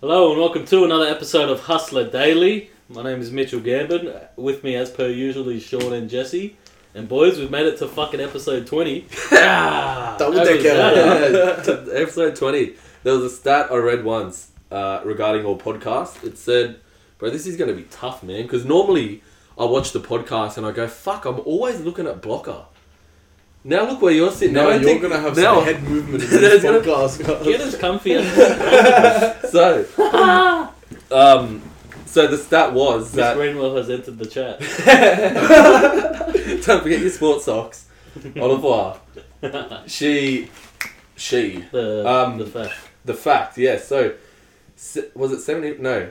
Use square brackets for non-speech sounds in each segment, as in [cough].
Hello and welcome to another episode of Hustler Daily. My name is Mitchell Gambin. With me, as per usual, is Sean and Jesse. And boys, we've made it to fucking episode 20. [laughs] Ah, Double how was decker. [laughs] that? Yeah, episode 20. There was a stat I read once uh, regarding our podcast. It said, bro, this is going to be tough, man. Because normally I watch the podcast and I go, fuck, I'm always looking at Blocker. Now look where you're sitting. Now I you're think- gonna have now- some head movement in [laughs] There's this gonna- podcast. Get as comfy as [laughs] [laughs] So, um, so the stat was Miss that. Greenwell has entered the chat. Don't forget your sports socks. Au revoir. She, she, The, Um, the fact. The fact, yes. So, se- was it 70? No.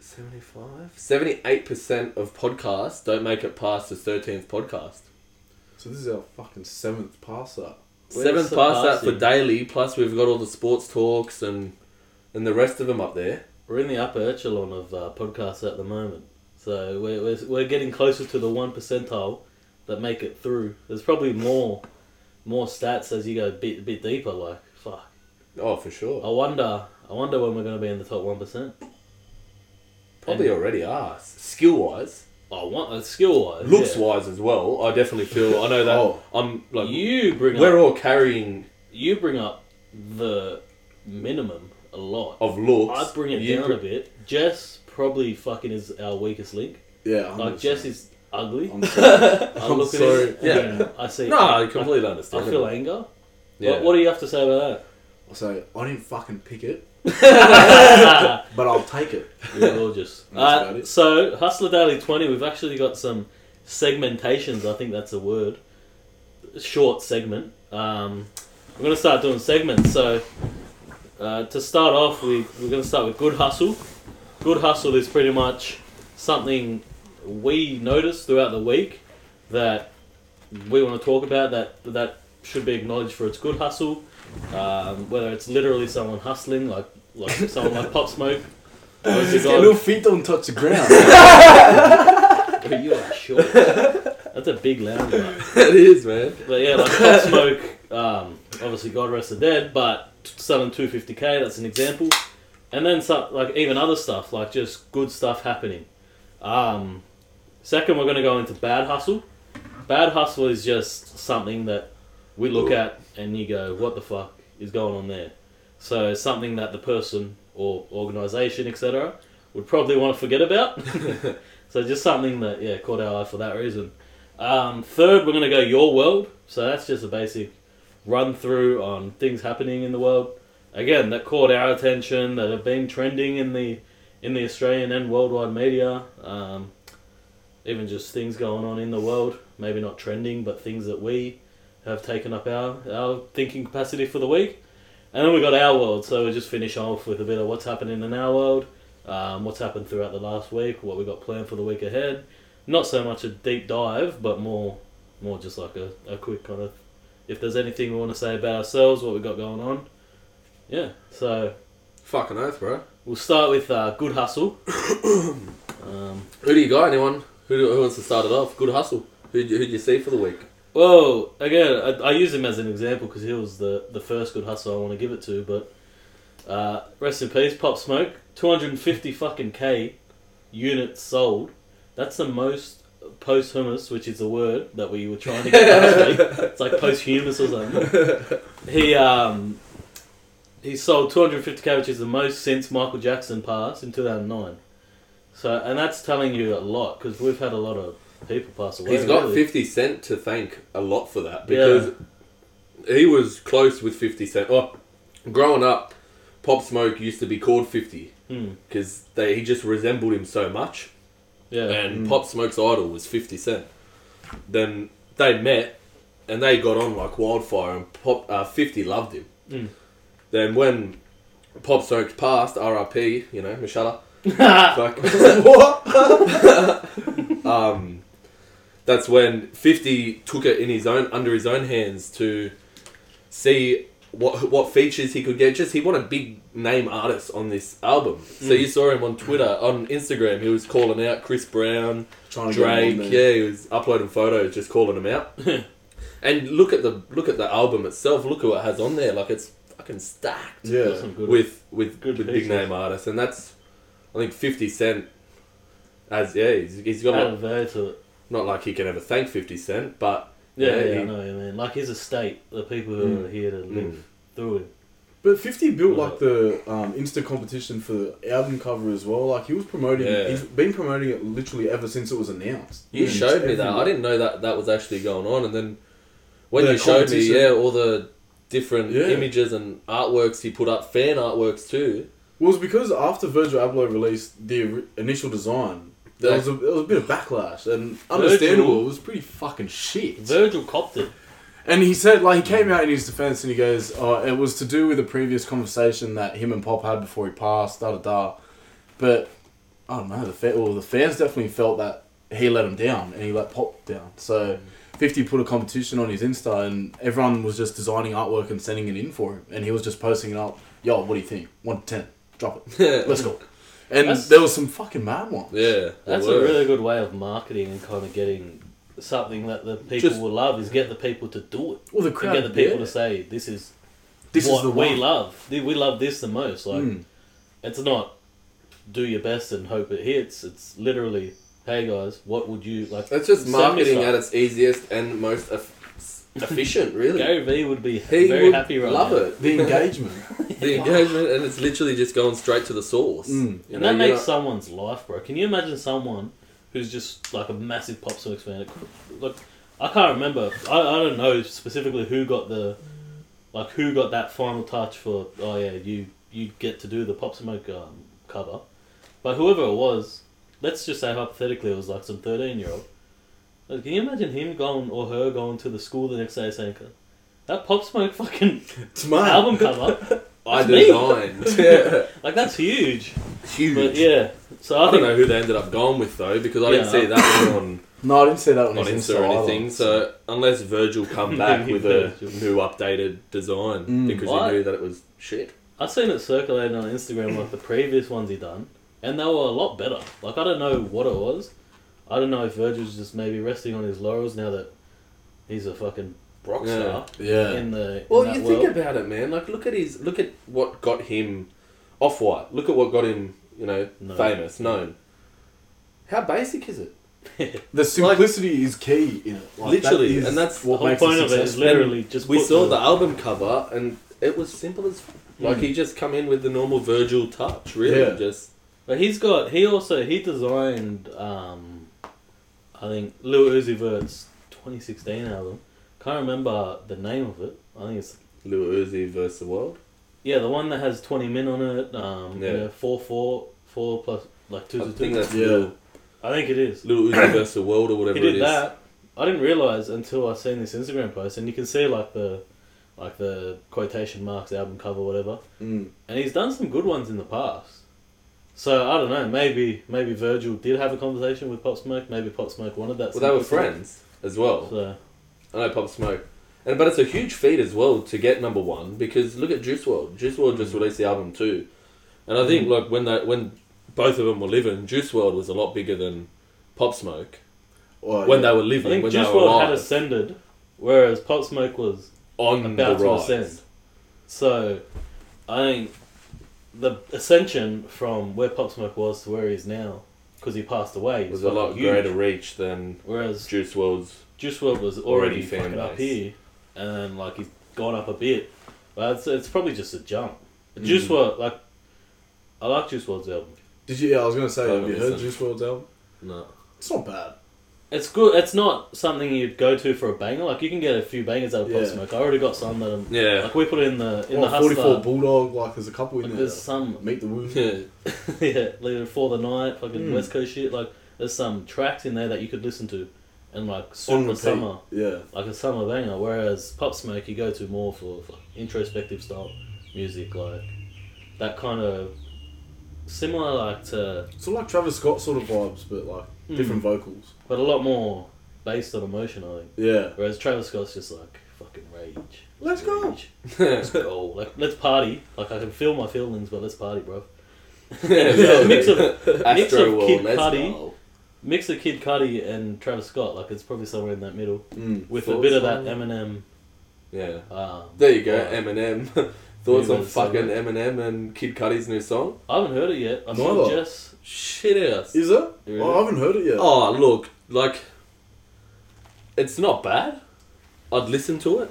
75? 78% of podcasts don't make it past the 13th podcast. So this is our fucking seventh pass We're Seventh past that for daily, plus we've got all the sports talks and and the rest of them up there. We're in the upper echelon of uh, podcasts at the moment. So we're, we're, we're getting closer to the 1 percentile that make it through. There's probably more more stats as you go a bit, bit deeper. Like, fuck. Oh, for sure. I wonder. I wonder when we're going to be in the top one percent. Probably already are. Skill wise, I want uh, skill wise, looks wise as well. I definitely feel. I know that [laughs] Oh. I'm like. you bring we're up all carrying you bring up the minimum a lot. of looks. I bring it You down br- a bit. Jess probably fucking is our weakest link. Yeah, Like 100%. Jess is ugly. I'm sorry. [laughs] I I'm look at sorry. it. Yeah. I see. [laughs] No, I, I completely I understand. I feel anger. Yeah. What, what do you have to say about that? So I didn't fucking pick it, that? [laughs] but I'll take it. You're gorgeous. That's Uh, it. so, Hustler Daily 20, we've actually got some segmentations. I think that's a word. Short segment. Um, we're going to start doing segments. So, uh, to start off, we, we're going to start with Good Hustle. Good Hustle is pretty much something we notice throughout the week that we want to talk about that that should be acknowledged for its good hustle. Um, whether it's literally someone hustling, like like [laughs] someone like Pop Smoke, or is it Your got- little feet don't touch the ground. [laughs] Bro, you are short. That's a big lounge, bro. [laughs] it is, man. But yeah, like Pop Smoke, um, obviously God rest the dead, but selling 250k, that's an example. And then some, like even other stuff, like just good stuff happening. Um, second, we're going to go into bad hustle. Bad hustle is just something that we look at and you go, what the fuck is going on there? So it's something that the person or organization, etc., would probably want to forget about. [laughs] so just something that yeah caught our eye for that reason. Um, third, we're gonna go your world. So that's just a basic run through on things happening in the world. Again, that caught our attention that have been trending in the in the Australian and worldwide media. Um, even just things going on in the world, maybe not trending, but things that we have taken up our, our thinking capacity for the week. And then we got our world, so we just finish off with a bit of what's happening in our world, um, what's happened throughout the last week, what we got planned for the week ahead. Not so much a deep dive, but more, more just like a, a quick kind of, if there's anything we want to say about ourselves, what we got going on. Yeah, so Fucking oath, bro. we'll start with uh, good hustle. [coughs] um, Who do you got? Anyone? Who, who wants to start it off? Good hustle. Who who you see for the week? Well, again, I, I use him as an example because he was the, the first good hustle I want to give it to. But uh, rest in peace, Pop Smoke. Two hundred and fifty fucking k units sold. That's the most posthumous, which is a word that we were trying to get last week. [laughs] It's like posthumous or something. He um he sold two hundred fifty k, which is the most since Michael Jackson passed in two thousand nine. So, and that's telling you a lot because we've had a lot of people pass away. He's got really. 50 Cent to thank a lot for that because he was close with 50 Cent. Oh, growing up, Pop Smoke used to be called 50 Hmm. because they he just resembled him so much. Yeah. And Pop Smoke's idol was 50 Cent. Then they met and they got on like wildfire, and Pop uh, 50 loved him. Mm. Then when Pop Smoke passed, RIP, you know, Mashallah. [laughs] Fuck. [laughs] [laughs] what? um, that's when Fifty took it in his own under his own hands to see what what features he could get. Just he wanted big name artists on this album. So Mm. you saw him on Twitter, on Instagram. He was calling out Chris Brown, Trying to get Drake. Yeah, he was uploading photos, just calling them out. [laughs] and look at the look at the album itself. Look at what it has on there. Like it's fucking fucking stacked Yeah. Some good with with, good with big name artists, and that's I think Fifty Cent. As yeah, he's, he's got added like, value to it. Not like he can ever thank Fifty Cent, but Yeah, yeah, he- I know what you mean. Like his estate, the people who Mm. are here to live Mm. through it. But 50 built like the um, Insta competition for the album cover as well. Like he was promoting Yeah. He's been promoting it literally ever since it was announced. You showed me that. I didn't know that that was actually going on, and then when The you showed me, yeah, all the different Yeah. images and artworks he put up, fan artworks too. Well, it was because after Virgil Abloh released the initial design, there was, a, there was a bit of backlash, and understandable. It was pretty fucking shit. Virgil copped it. And he said, like, he came out in his defense and he goes, oh, it was to do with a previous conversation that him and Pop had before he passed, da da da. But, I don't know, the, fa- well, the fans definitely felt that he let him down and he let Pop down. So, mm. 50 put a competition on his Insta and everyone was just designing artwork and sending it in for him. And he was just posting it up, yo, what do you think? 1 to 10, drop it, [laughs] let's go. And That's- there was some fucking mad ones. Yeah, That's were. a really good way of marketing and kind of getting something that the people Just- will love is get the people to do it. Well, the And crowd, get the people yeah. to say, this is this what is the we one. love. We love this the most. Like, Mm. it's not do your best and hope it hits. It's literally, hey guys, what would you like? It's just marketing at its easiest and most eff- efficient, really. Gary Vee would be He very would happy right love now. it. The engagement. [laughs] The engagement, and it's literally just going straight to the source. Mm. You And know, that makes not- someone's life, bro. Can you imagine someone who's just like a massive Pop Smoke fan? Look, I can't remember. I, I don't know specifically who got the, like who got that final touch for. Oh yeah, you you get to do the Pop Smoke um, cover, but whoever it was, let's just say hypothetically it was like some thirteen year old. Like, can you imagine him going or her going to the school the next day saying, "That Pop Smoke fucking [laughs] It's mad. album cover, [laughs] I That's designed. [laughs] yeah. like that's huge." Huge. But yeah, so I, I don't know who they ended up going with though, because I didn't see that on, No, I didn't see that on, on his Insta or anything. either. So unless Virgil come back Maybe with a new updated design Mm. because What? he knew that it was shit. I've seen it circulating on Instagram like the previous ones he done, and they were a lot better. Like I don't know what it was. I don't know if Virgil's just maybe resting on his laurels now that he's a fucking rock Yeah. star yeah. in the. Well, in you that think world. about it, man. Like, look at his, look at what got him off white. Look at what got him, you know, Known. famous, known. How basic is it? [laughs] The simplicity is key in it. Like, Literally, that is and that's the what whole makes point it of it is successful. literally just We put saw the- the album cover, and it was simple as like Mm. he just come in with the normal Virgil touch. Really, Yeah. just But he's got. He also he designed. um I think Lil Uzi Vert's 2016 album. Can't remember the name of it. I think it's Lil Uzi versus the world. yeah the one that has 20 min on it. Um, Yeah. yeah, four four four plus like two I two think two. that's Yeah. Lil, I think it is. Lil Uzi versus the world or whatever he it did is. that. I didn't realize until I seen this Instagram post, and you can see like the, like the quotation marks album cover, whatever. Mm. And he's done some good ones in the past. So I don't know. Maybe maybe Virgil did have a conversation with Pop Smoke. Maybe Pop Smoke wanted that. Well, they were simplicity. friends as well. So I know Pop Smoke. And but it's a huge feat as well to get number one because look at Juice WRLD. Juice WRLD just released the album too, and I think Mm. like when they when both of them were living, Juice WRLD was a lot bigger than Pop Smoke Well, when yeah. they were living. I think when Juice they were WRLD had ascended, whereas Pop Smoke was on about the to rise. ascend. So I think the ascension from where Pop Smoke was to where he is now, because he passed away, It was a lot huge. greater reach than Whereas Juice WRLD's. Juice WRLD was Already already fan fucking up here, and like he's gone up a bit, but it's, it's probably just a jump. Mm. Juice WRLD, like, I like Juice WRLD's album. Did you? Yeah, I was gonna say. I Have you haven't heard. Juice WRLD's album? No. It's not bad. It's good. It's not something you'd go to for a banger. Like you can get a few bangers out of Pop Smoke. I already got some that I'm, Yeah. like we put in the in What, the 44. Bulldog. Like there's a couple in Like there. there's some Meet the Woo. Yeah. [laughs] yeah, later for the night, fucking Mm. West Coast shit. Like there's some tracks in there that you could listen to, and like On super summer. Yeah. like a summer banger. Whereas Pop Smoke, you go to more for, for introspective style music, like that kind of similar, like to, So like Travis Scott sort of vibes, but like. Different vocals. but a lot more based on emotion. I think. Yeah. Whereas Travis Scott's just like fucking rage. Let's go. Rage. [laughs] Let's go. Like let's party. Like I can feel my feelings, but let's party, bro. [laughs] Yeah, mix of mix Astro of World, Kid let's Cudi, go. mix of Kid Cudi and Travis Scott. Like it's probably somewhere in that middle Mm. with a Thoughts bit of that on- Eminem. Yeah. Um, There you go, vibe. Eminem. [laughs] Thoughts on fucking. Eminem and Kid Cudi's new song? I haven't heard it yet. I saw Neither. Jess. Shit ass. Is it? Really? Oh, I haven't heard it yet. Oh, look, like, it's not bad. I'd listen to it,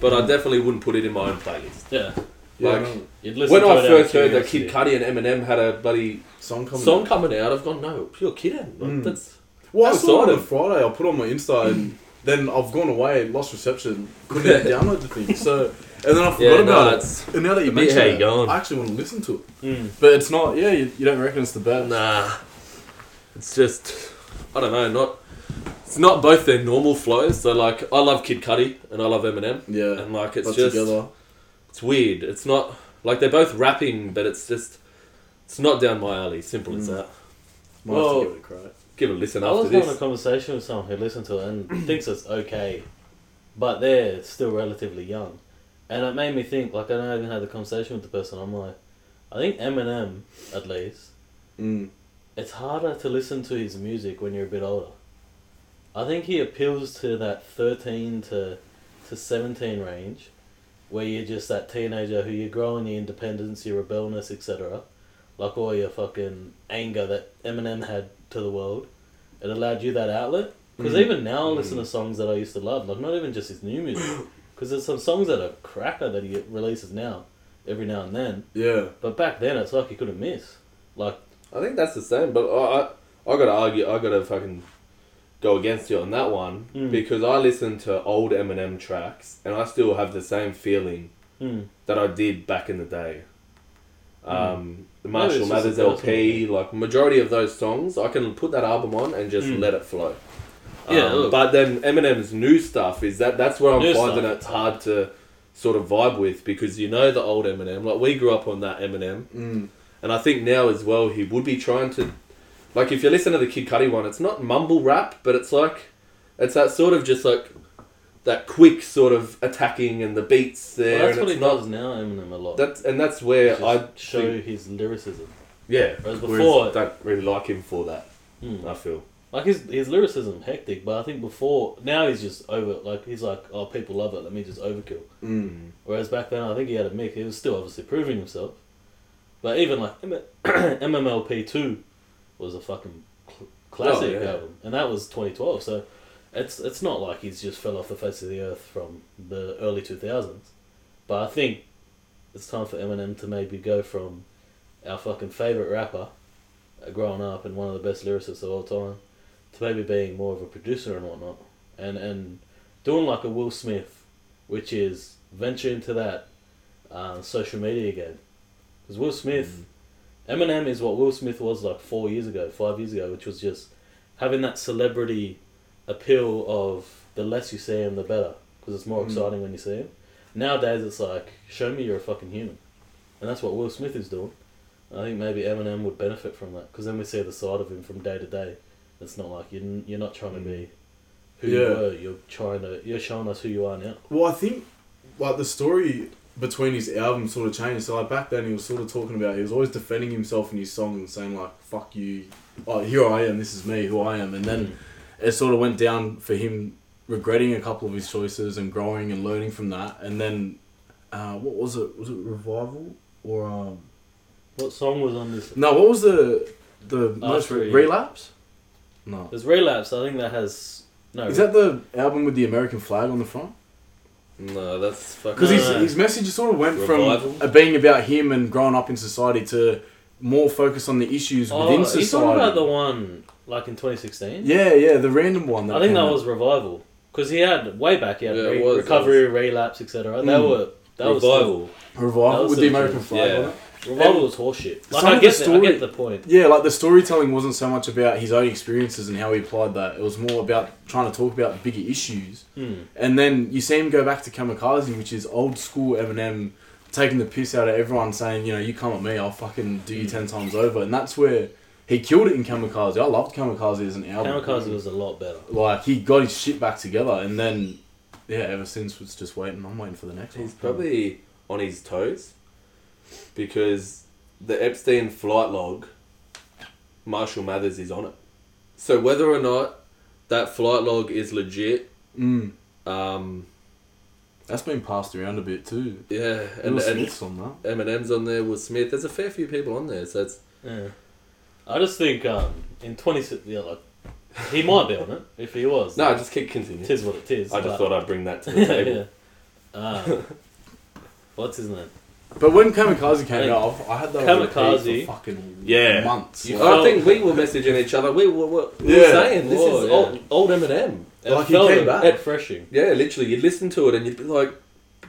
but I definitely wouldn't put it in my own playlist. Yeah. Yeah, like, no. You'd listen When to I it out of first heard that curiosity. Kid Cudi and Eminem had a bloody song coming. song out. coming out, I've gone, no, you're kidding. Like, Mm. That's Well, I I'm saw it on excited. Friday. I put it on my Insta and [clears throat] then I've gone away, lost reception, couldn't [laughs] even download the thing. So and then I forgot Yeah, no, about it's it. And now that you bit mention it, you going. I actually want to listen to it. Mm. But it's not. Yeah, you, you don't reckon it's the best. nah. It's just, I don't know, not. It's not both their normal flows. So like, I love Kid Cudi and I love Eminem, Yeah, and like it's but just together. it's weird. It's not like they're both rapping, but it's just it's not down my alley. Simple as Mm. that. Might Well, have to give it a crack. Give it a listen I after was having a this. conversation with someone who listened to it and thinks it's okay, but they're still relatively young, and it made me think. Like I don't even had the conversation with the person. I'm like, I think Eminem, at least, Mm. it's harder to listen to his music when you're a bit older. I think he appeals to that 13 to, to 17 range, where you're just that teenager who you're growing your independence, your rebelliousness, etc. Like all your fucking anger that Eminem had to the world. It allowed you that outlet. Because Mm. even now I listen to songs that I used to love, like not even just his new music. [coughs] Because there's some songs that are cracker that he releases now, every now and then. Yeah. But back then it's like he couldn't miss. Like, I think that's the same, but I I, I gotta argue. I gotta fucking go against you on that one Mm. because I listen to old Eminem tracks and I still have the same feeling hmm. that I did back in the day. Um, the Marshall Mathers LP, like majority of those songs, I can put that album on and just Mm. let it flow. Yeah, Um, look. but then Eminem's new stuff is that that's where I'm New finding stuff. it's hard to sort of vibe with because you know the old Eminem, like we grew up on that Eminem, Mm. and I think now as well he would be trying to, like if you listen to the Kid Cudi one, it's not mumble rap, but it's like, it's that sort of just like, that quick sort of attacking and the beats there. Well, that's and what it's he not, does now, Eminem, a lot. That's and that's where Just I show think- his lyricism. yeah. Whereas Whereas before- I don't really like him for that. Hmm. I feel. Like his his lyricism hectic, but I think before now he's just over. Like he's like, oh, people love it. Let me just overkill. Mm. Whereas back then, I think he had a mix. He was still obviously proving himself. But even like M- [clears throat] MMLP two was a fucking cl- classic Oh, yeah. album, and that was 2012. So it's it's not like he's just fell off the face of the earth from the early 2000s. But I think it's time for Eminem to maybe go from our fucking favorite rapper, uh, growing up and one of the best lyricists of all time, to maybe being more of a producer and whatnot, and and doing like a Will Smith, which is venture into that uh, social media game. Because Will Smith, Eminem is what Will Smith was like four years ago, five years ago, which was just having that celebrity appeal of the less you see him, the better, because it's more Mm. exciting when you see him. Nowadays, it's like show me you're a fucking human, and that's what Will Smith is doing. I think maybe Eminem would benefit from that because then we see the side of him from day to day. It's not like you're you're not trying to be who you Yeah. were. You're trying to you're showing us who you are now. Well, I think like the story between his albums sort of changed. So like back then, he was sort of talking about he was always defending himself in his songs and saying like "fuck you," oh here I am, this is me, who I am, and then it sort of went down for him regretting a couple of his choices and growing and learning from that, and then uh, what was it? Was it revival or um? What song was on this? No, what was the the most Three. relapse? No, There's relapse. I think that has no. is that the album with the American flag on the front? No, that's fucking. Because his, No. his message sort of went Revival? from uh, being about him and growing up in society to more focus on the issues oh, within you talking society. about the one like in 2016? yeah, yeah, the random one. I think that out. was revival because he had way back. He had Yeah, re- was, recovery, relapse, etc. They Mm. were that was still- revival. revival that was with the the American flag yeah. on it. Revival And was horseshit. Like some I of get, the the, I story- get the point. Yeah, like the storytelling wasn't so much about his own experiences and how he applied that. It was more about trying to talk about bigger issues. Hmm. And then you see him go back to Kamikaze, which is old school Eminem taking the piss out of everyone, saying, you know, you come at me, I'll fucking do you Mm. ten times over. And that's where he killed it in Kamikaze. I loved Kamikaze as an album. Kamikaze was a lot better. Like, he got his shit back together, and then, yeah, ever since was just waiting. I'm waiting for the next He's one. probably on his toes because the Epstein flight log, Marshall Mathers is on it. So whether or not that flight log is legit, Mm. um, That's been passed around a bit too. Yeah, And, and, and on that. Eminem's on there. Will Smith. There's a fair few people on there. So it's Yeah. I just think um, in 20... Yeah, like, he might be on it, if he was. no. Just keep continuing. Tis what it is. I just thought I'd bring that to the table. [laughs] yeah. Uh, what's his name? But when Kamikaze came Hey, out, I had that on repeat Kamikaze- for fucking Yeah. months. You Like, I think we were messaging each other. We were, were, we were Yeah. saying this Whoa, is yeah. old, old Eminem. It Like, he felt came a back. bit refreshing. Yeah, literally, you'd listen to it and you'd be like,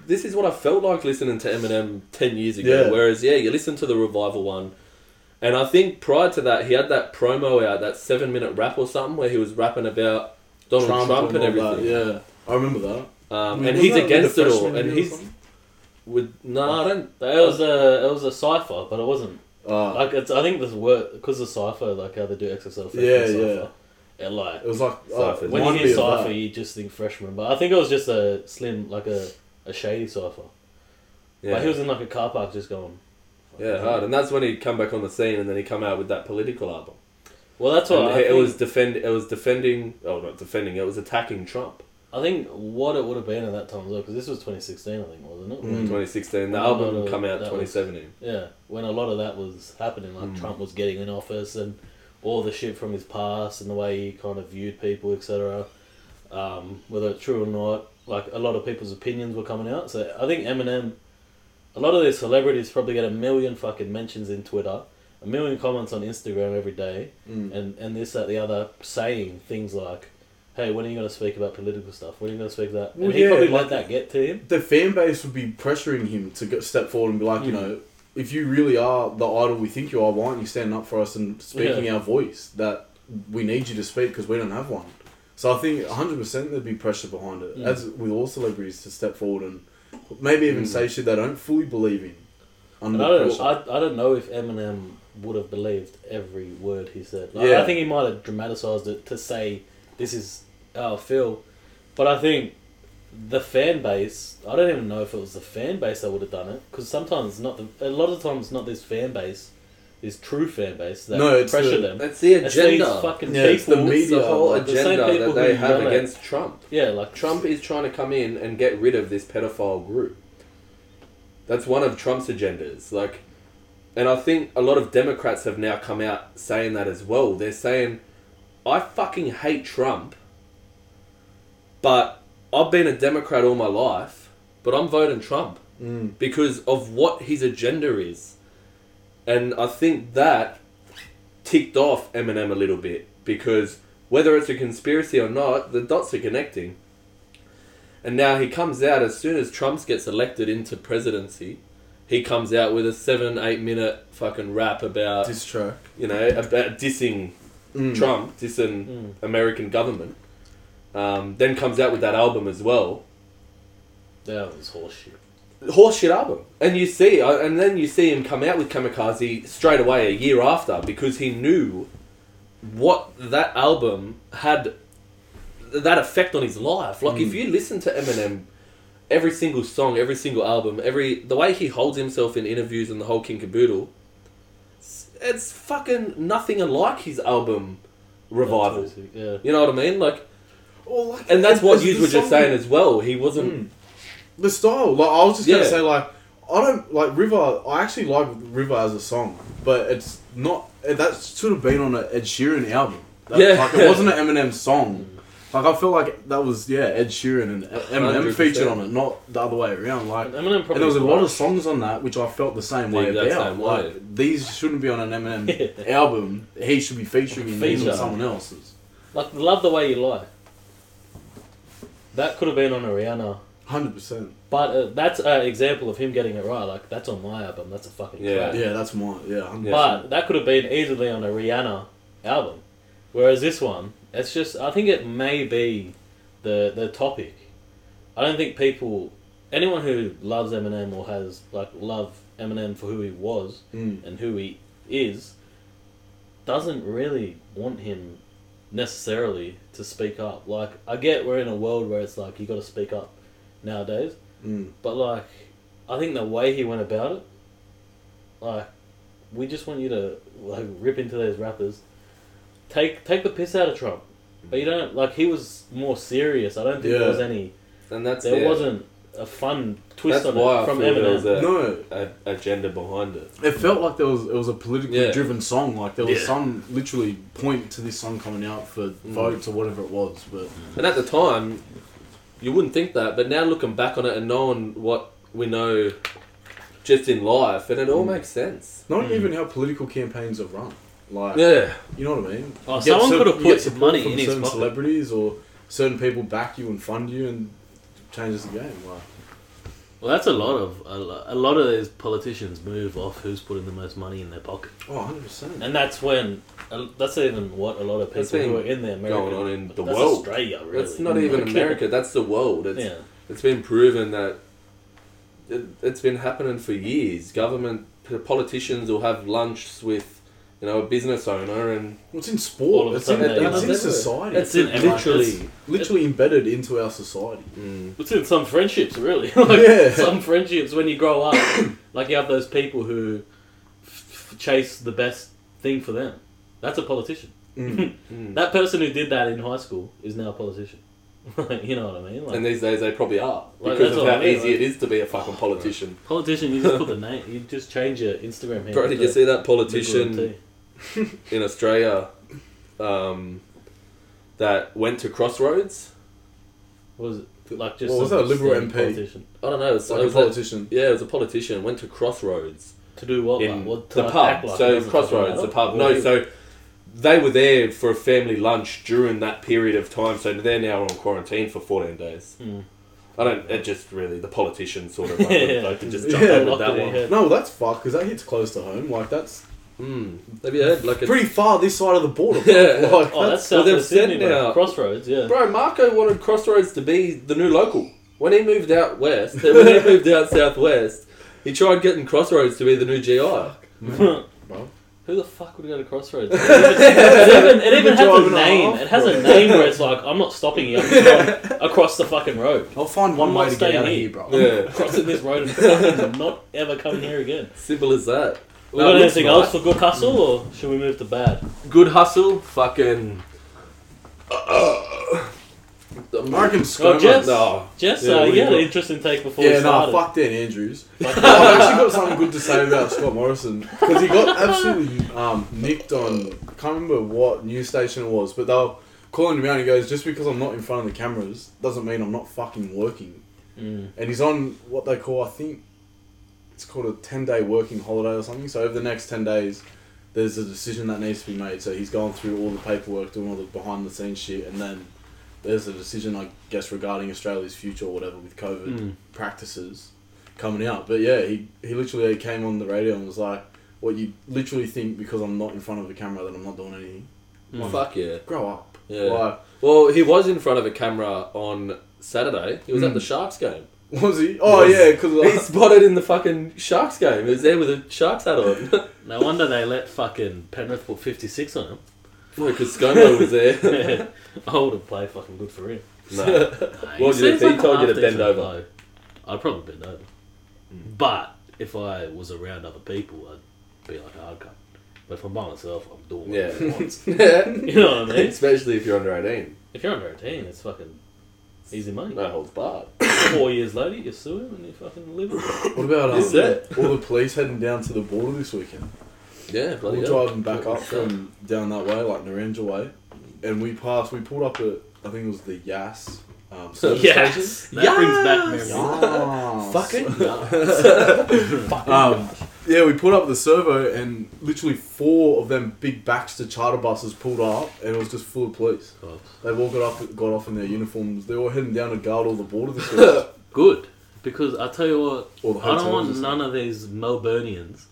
"This is what I felt like listening to Eminem ten years ago." Yeah. Whereas, yeah, you listen to the revival one, and I think prior to that, he had that promo out, that seven-minute rap or something, where he was rapping about Donald Trump, and, all everything. that, Yeah, I remember that. Um, Wasn't and he's that against the it all, and he's something? With no, I don't. It was a it was a cipher, but it wasn't Uh, like it's. I think this word because the cipher, like how they do XXL freshman Yeah, cipher. It like it was like uh, Cyphers. when you hear cipher, you just think freshman. But I think it was just a slim, like a, a shady cipher. Yeah, Like he was in like a car park, just going. yeah, hard, and that's when he come back on the scene, and then he come out with that political album. Well, that's what And I it think, was defend. It was defending. Oh, not defending. It was attacking Trump. I think what it would have been at that time as well, because this was 2016, I think, wasn't it? Mm. 2016. The album come out that was- 2017. Yeah, when a lot of that was happening, like Mm. Trump was getting in office and all the shit from his past and the way he kind of viewed people, etc. Um, whether it's true or not, like a lot of people's opinions were coming out. So I think Eminem, a lot of these celebrities probably get a million fucking mentions in Twitter, a million comments on Instagram every day, Mm. and and this that the other saying things like. Hey, when are you going to speak about political stuff? When are you going to speak that? Well, and he yeah, probably like- let that get to him. the fan base would be pressuring him to step forward and be like, you Mm. know, if you really are the idol we think you are, why aren't you standing up for us and speaking our voice? That we need you to speak because we don't have one. So I think 100% there'd be pressure behind it, Mm. as with all celebrities, to step forward and maybe even Mm. say shit they don't fully believe in. Under I don't. I, I don't know if Eminem would have believed every word he said. Like, Yeah. I think he might have dramatized it to say this is I feel, but I think the fan base. I don't even know if it was the fan base that would have done it because sometimes not the. A lot of times, not this fan base, this true fan base that No, it's pressure the- them. That's the It's agenda. fucking Yeah, it's the people. It's the media, whole like, the same agenda people that they have against Trump. Yeah, like Trump is trying to come in and get rid of this pedophile group. That's one of Trump's agendas. Like, and I think a lot of Democrats have now come out saying that as well. They're saying, "I fucking hate Trump, but I've been a Democrat all my life, but I'm voting Trump Mm. because of what his agenda is." And I think that ticked off Eminem a little bit because whether it's a conspiracy or not, the dots are connecting. And now he comes out as soon as Trump gets elected into presidency, he comes out with a seven, eight minute fucking rap about Diss track. you know about dissing Mm. Trump, dissing Mm. American government. Um, then comes out with that album as well, that was horseshit. horseshit album. And you see, and then you see him come out with Kamikaze straight away a year after because he knew what that album had that effect on his life. Like if Mm. you listen to Eminem, every single song, every single album, every the way he holds himself in interviews and the whole king caboodle, it's, it's fucking nothing alike his album revival. Yeah. You know what I mean? Like, Or like, and that's what you were just saying as well. He wasn't. Mm. The style, like I was just gonna say, like I don't like River. I actually like River as a song, but it's not. That should have been on an Ed Sheeran album. That, Yeah. like it [laughs] wasn't an Eminem song. Like I feel like that was yeah Ed Sheeran and Eminem 100%. featured on it, not the other way around. Like And Eminem probably and there was a lot of songs on that which I felt the same way about. same like way. these shouldn't be on an Eminem [laughs] album. He should be featuring in these Feature. on someone else's. Like love the way you lie. That could have been on a Rihanna, Hundred percent. but uh, that's an example of him getting it right. Like that's on my album. That's a fucking Yeah. track. Yeah, that's my yeah. 100%. But that could have been easily on a Rihanna album, whereas this one, it's just I think it may be the the topic. I don't think people, anyone who loves Eminem or has like love Eminem for who he was Mm. and who he is, doesn't really want him necessarily to speak up. Like I get we're in a world where it's like you got to speak up nowadays, Mm. but like I think the way he went about it, like we just want you to like rip into those rappers, take take the piss out of Trump, but you don't like he was more serious. I don't think Yeah. there was any. And that's There yeah. wasn't a fun twist That's on why it I from feel there was Eminem. a, No, a agenda behind it. it felt like there was it was a politically Yeah. driven song. Like there was Yeah. some literally point to this song coming out for mm. votes or whatever it was. But And at the time, you wouldn't think that, but now looking back on it and knowing what we know just in life, and it all mm. makes sense. not mm. even how political campaigns are run. Like Yeah. you know what I mean? Oh, You get someone cer- could have you get put support money from in his certain pocket. celebrities or certain people back you and fund you and changes the game. Like Well, that's a lot of a, lo- a lot of these politicians move off who's putting the most money in their pocket, oh, 100 percent. and that's when uh, that's even what a lot of That's people who are in there American going on in the that's world. Australia, really. That's not even Like, [laughs] America, that's the world. It's, Yeah, it's been proven that it, it's been happening for years. Government, p- politicians will have lunch with, you know, a business owner and It's in All sport. of a It's in, sudden they- it's in It's society. it's in Like, literally- it's literally embedded into our society. mm, it's in some friendships, really. [laughs] like, Yeah. Some friendships when you grow up, [coughs] like you have those people who f- f- chase the best thing for them. That's a politician. Mm. [laughs] mm. That person who did that in high school is now a politician. [laughs] you know what I mean? Like, and these days they probably are Like, because that's of what how I mean, easy like- it is to be a fucking politician. politician, you just put the name. You just change your Instagram handle. Bro, did to you see that Liberal politician T. [laughs] in Australia um, that went to Crossroads? What was it like? Just What was some that, a Liberal standard MP? politician I don't know. It's, Like it a was politician. yeah, it was a politician. Went to Crossroads to do what? in like, what, to the like pub. like so doesn't Crossroads, the matter? pub. No, so they were there for a family lunch during that period of time. So they're now on quarantine for fourteen days. Hmm. I don't. It just really the politician sort of like, [laughs] Yeah. like to just Yeah. jump over that one. your head. No, well, that's fucked because that hits close to home. Like that's Mm. Have you heard? Like it's, pretty far this side of the border. [laughs] Yeah. Like, Oh, that's Well, south they've of Sydney, said now- Crossroads, yeah. Bro, Marco wanted Crossroads to be the new local. When he moved out west, [laughs] when he moved out southwest, he tried getting Crossroads to be the new GI. bro. Who the fuck would go to Crossroads? [laughs] it even, it even has a name. off, It has a name where it's like, I'm not stopping you. I'm going across the fucking road. I'll find one I'm way to get out of here. here, bro. Yeah, Crossing this road and fucking not ever coming here again. simple as that. We got anything else for good hustle, or should we move to bad? Good hustle, fucking. I reckon Oh, ScoMo. Jess, No. Jess, Yeah, uh, what do you you had an got? interesting take before we Yeah, no, started. fuck Dan Andrews. [laughs] Fuck [laughs] I've actually got something good to say about Scott Morrison because he got absolutely um, nicked on. I can't remember what news station it was, but they were calling him out. and He goes, "Just because I'm not in front of the cameras doesn't mean I'm not fucking working." Mm. And he's on what they call, I think, it's called a ten day working holiday or something. So over the next ten days, there's a decision that needs to be made. So he's going through all the paperwork, doing all the behind the scenes shit, and then there's a decision, I guess, regarding Australia's future or whatever with COVID Mm. practices coming out. But yeah, he he literally came on the radio and was like, "What you literally think because I'm not in front of the camera that I'm not doing anything? Mm. Fuck yeah. Grow up." Yeah. Like, Well, he was in front of a camera on Saturday. He was at Mm. the Sharks game. Was he? Oh Yes. yeah, He because spotted in the fucking Sharks game. He was there with a Sharks hat on. [laughs] No wonder they let fucking Penrith put 56 on him. no, because ScoMo was there. [laughs] I would have played fucking good for him. no. [laughs] Nah, What he did he seems like he told you to bend over? bloke. I'd probably bend over. Mm. But if I was around other people, I'd be like a hard cut. But if I'm by myself, I'm doing Yeah. whatever I want. yeah. You know what I mean? Especially if you're under 18. If you're under 18, it's fucking easy money. No holds barred. Four years later, you sue him and you fucking live it. what about um, Is it? all the police heading down to the border this weekend? Yeah, We bloody were hell. driving back up from down that way, like Naranja way, and we passed. We pulled up at I think it was the Yass. Um, service station. Yes! That brings back memories. Yes. Fucking [laughs] Um, yeah, we pulled up the servo, and literally four of them big Baxter charter buses pulled up, and it was just full of police. Oh, They've all got up, got off in their uniforms. They're all heading down to guard all the border [laughs] this. Good. Because I tell you what, I don't want none of these Melburnians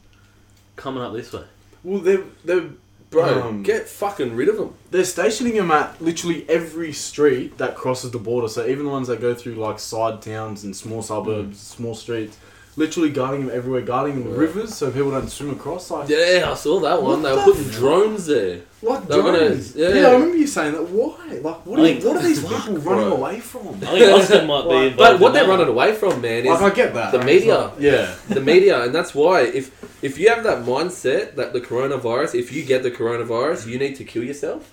coming up this way. well, they're they're Bro, um, get fucking rid of them. They're stationing them at literally every street that crosses the border. So even the ones that go through like side towns and small suburbs, small streets, literally guarding them everywhere, guarding the Yeah. rivers so people don't swim across. Like, Yeah, I saw that one. What they were the putting fuck? drones there. like They're gonna- drones. yeah. yeah. I remember you saying that. Why? Like, what, are, think- what are these [laughs] Fuck, people bro. running away from? I think Austin might be [laughs] Like- involved. But what in they're that running away from, man, is Like, I get that. the It's media. like- yeah. the media, and that's why if if you have that mindset that the coronavirus, if you get the coronavirus, you need to kill yourself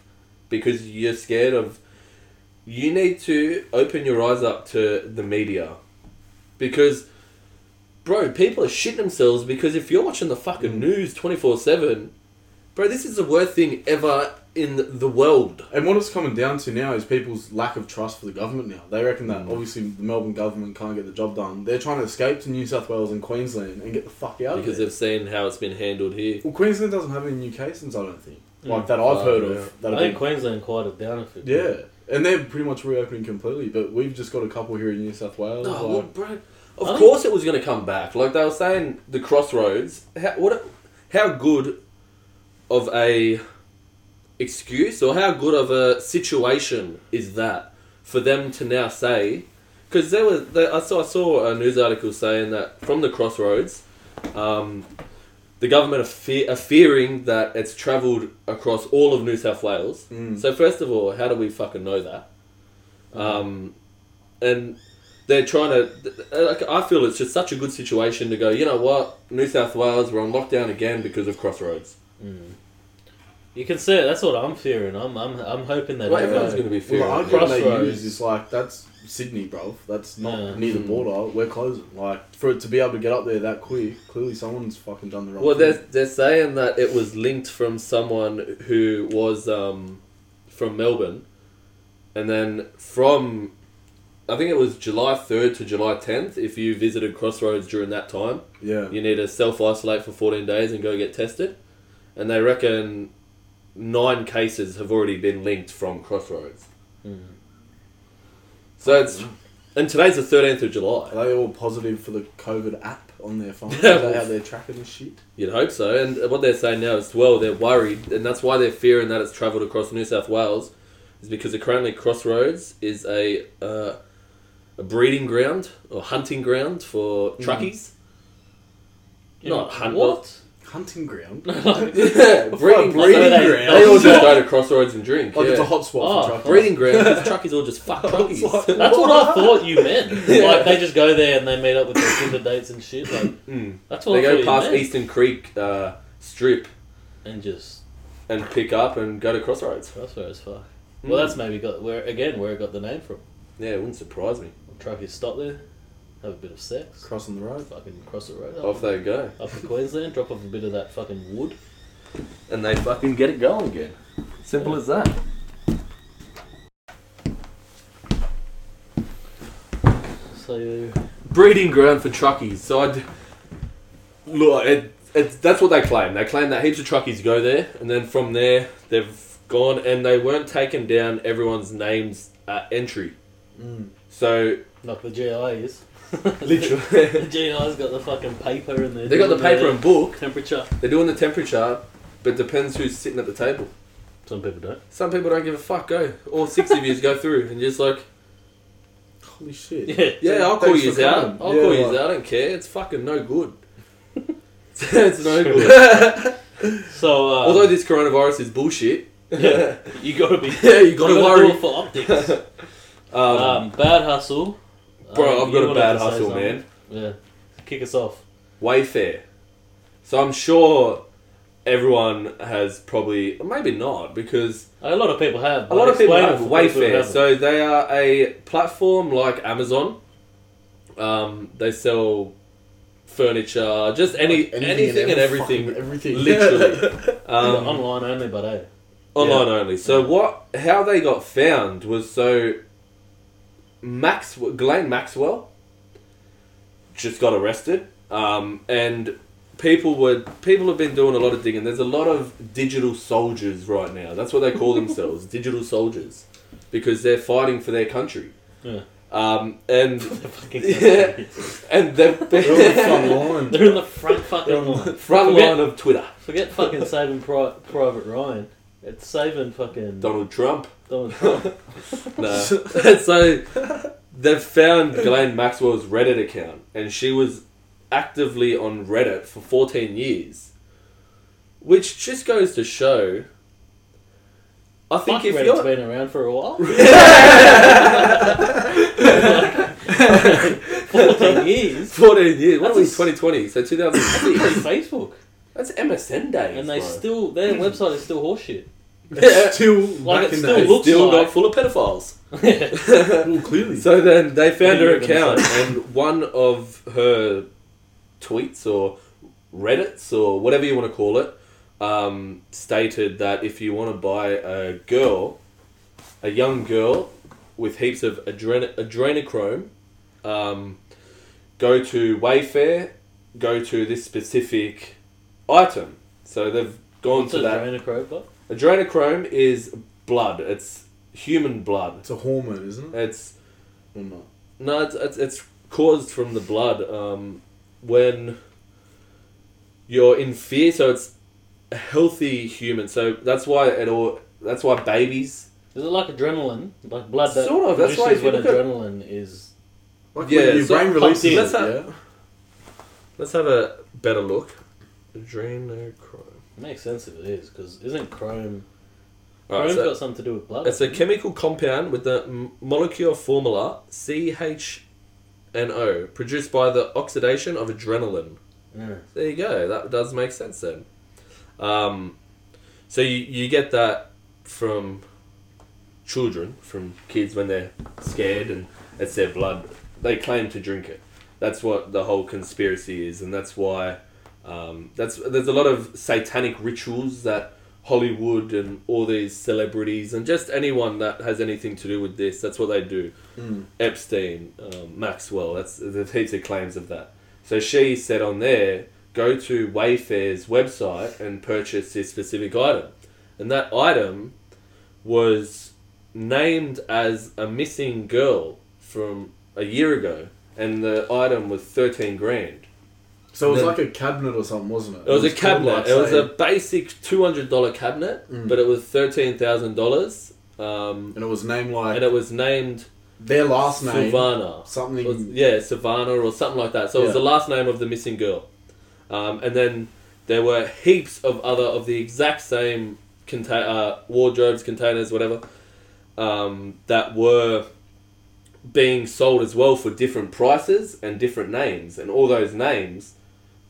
because you're scared of. You need to open your eyes up to the media. because, bro, people are shitting themselves because if you're watching the fucking news twenty four seven, bro, this is the worst thing ever in the world. And what it's coming down to now is people's lack of trust for the government now. They reckon that Mm. obviously the Melbourne government can't get the job done. They're trying to escape to New South Wales and Queensland and get the fuck out Because of there. they've seen how it's been handled here. Well, Queensland doesn't have any new cases, I don't think. Like Mm. that I've Far heard out. of. That I have think been, Queensland quieted down a bit. yeah. And they're pretty much reopening completely, but we've just got a couple here in New South Wales. No, like- well, bro. Of I course, it was going to come back. Like they were saying, the crossroads. How, what? How good of a excuse or how good of a situation is that for them to now say? Because there was, there, I saw, I saw a news article saying that from the crossroads, um, the government are, fe- are fearing that it's travelled across all of New South Wales. Mm. So first of all, how do we fucking know that? Um, and they're trying to. th- th- Like, I feel it's just such a good situation to go. You know what? New South Wales, we're on lockdown again because of Crossroads. Mm. You can see it. That's what I'm fearing. I'm I'm, I'm hoping that Well, they everyone's go- going to be fearing. the it. argument they Crossroads. use is like that's Sydney, bro. That's not Yeah. near the Mm. border. We're closing. Like for it to be able to get up there that quick, clearly someone's fucking done the wrong. Well, thing. they're, they're saying that it was linked from someone who was um, from Melbourne, and then from, I think it was July 3rd to July 10th, if you visited Crossroads during that time, yeah. you need to self isolate for 14 days and go get tested. And they reckon nine cases have already been linked from Crossroads. Mm. So it's. And today's the 13th of July. Are they all positive for the COVID app on their phone? [laughs] Is Yeah, well- how they're tracking this shit? You'd hope so. And what they're saying now is, well, they're worried, and that's why they're fearing that it's travelled across New South Wales, is because currently Crossroads is a uh, a breeding ground or hunting ground for truckies. You Not know, hunt- what? Hunting ground. [laughs] [laughs] yeah, breeding, breeding ground. They all just [laughs] go to Crossroads and drink. Like yeah. it's a hot spot Oh, for truckers. breeding ground because truckies all just fuck truckies. That's what I thought you meant. Like they just go there and they meet up with their Tinder dates and shit. Like Mm. that's what They I thought go you past meant. Eastern Creek uh, Strip and just and pick up and go to Crossroads. that's where it's fuck. Mm. Well, that's maybe got where again where it got the name from. Yeah, it wouldn't surprise me. Truckers stop there, have a bit of sex, Crossing the road. fucking cross the road, Off they go. up to Queensland, drop off a bit of that fucking wood. and they fucking get it going again. Simple as that. So Breeding ground for truckies. So I d- look, it, it's that's what they claim. They claim that heaps of truckies go there, and then from there they've gone and they weren't taken down everyone's names at entry. Mm. So like the GI is. [laughs] [laughs] literally, the GI's got the fucking paper and they got the paper and book. temperature. They're doing the temperature, but depends who's sitting at the table. Some people don't. Some people don't give a fuck. Go all six of you go [laughs] through and just like. Holy shit. Yeah. Yeah, I'll call Thanks you for out. coming. I'll Yeah, call you like- out. I don't care. It's fucking no good. it's no good. So uh, Although this coronavirus is bullshit. yeah, you gotta be. Yeah, you gotta do worry. it for optics. Um, um, bad hustle. bro, Um, I've got a bad hustle, man. Yeah, kick us off. Wayfair. So I'm sure everyone has probably, maybe not, because A lot of people have. a lot of people have Wayfair. haven't. So they are a platform like Amazon. Um, they sell furniture, just any anything, and everything. fucking [laughs] everything. Literally. [laughs] Um, online only, but eh. Online only. So what? How they got found was so. Max Ghislaine Maxwell just got arrested, um, and people were people have been doing a lot of digging. There's a lot of digital soldiers right now. That's what they call themselves, [laughs] digital soldiers, because they're fighting for their country. Yeah. Um, and [laughs] Fucking [laughs] Yeah. and they've They're on the front line. They're in the front fucking line. front Forget- line of Twitter. Forget fucking saving Pri- Private Ryan. It's saving fucking Donald Trump. Donald Trump. No. [laughs] [laughs] [laughs] so they've found Ghislaine Maxwell's Reddit account, and she was actively on Reddit for 14 years, which just goes to show. I think Fuck if Reddit's you're been around for a while. Fourteen years. 14 years, what are we? That's a s- 2020, so 2006. Facebook, That's MSN days, and they bro. still their website is still horseshit. Yeah. Still Like, back it in still the looks still like- got full of pedophiles. [laughs] well, clearly. So then they found What are her you gonna account, and one of her tweets or Reddits or whatever you want to call it um, stated that if you want to buy a girl, a young girl with heaps of adren- adrenochrome, um, go to Wayfair, go to this specific item. So they've gone What's to a that. adrenochrome got? Adrenochrome is blood. It's human blood. it's a hormone, isn't it? It's Or not? no, it's, it's, it's caused from the blood um, when you're in fear. So it's a healthy human. So that's why it all. That's why babies. Is it like adrenaline? Like blood that Sort of, that's why produces if you when look at- adrenaline is... Like Yeah, when your brain releases Let's have- yeah. Let's have a better look. Adrenochrome. Makes sense if it is, because isn't chrome... Chrome's so got something to do with blood. it's a chemical compound with the m- molecular formula CHNO, produced by the oxidation of adrenaline. Yeah. There you go. That does make sense then. Um, so you, you get that from children, from kids when they're scared and it's their blood. They claim to drink it. That's what the whole conspiracy is, and that's why um, that's there's a lot of satanic rituals that Hollywood and all these celebrities and just anyone that has anything to do with this. That's what they do. Mm. Epstein, um, Maxwell. That's there's heaps of claims of that. So she said on there, go to Wayfair's website and purchase this specific item, and that item was named as a missing girl from a year ago, and the item was thirteen grand. So it was like a cabinet or something, wasn't it? It was, a cabinet. like, it was a basic two hundred dollar cabinet, Mm. but it was thirteen thousand dollars, um, and it was named like and it was named their last name. Savannah. Something. Was- yeah, Savannah or something like that. So it was the last name of the missing girl. Um, and then there were heaps of other of the exact same conta- uh, wardrobes, containers, whatever, um, that were being sold as well for different prices and different names. And all those names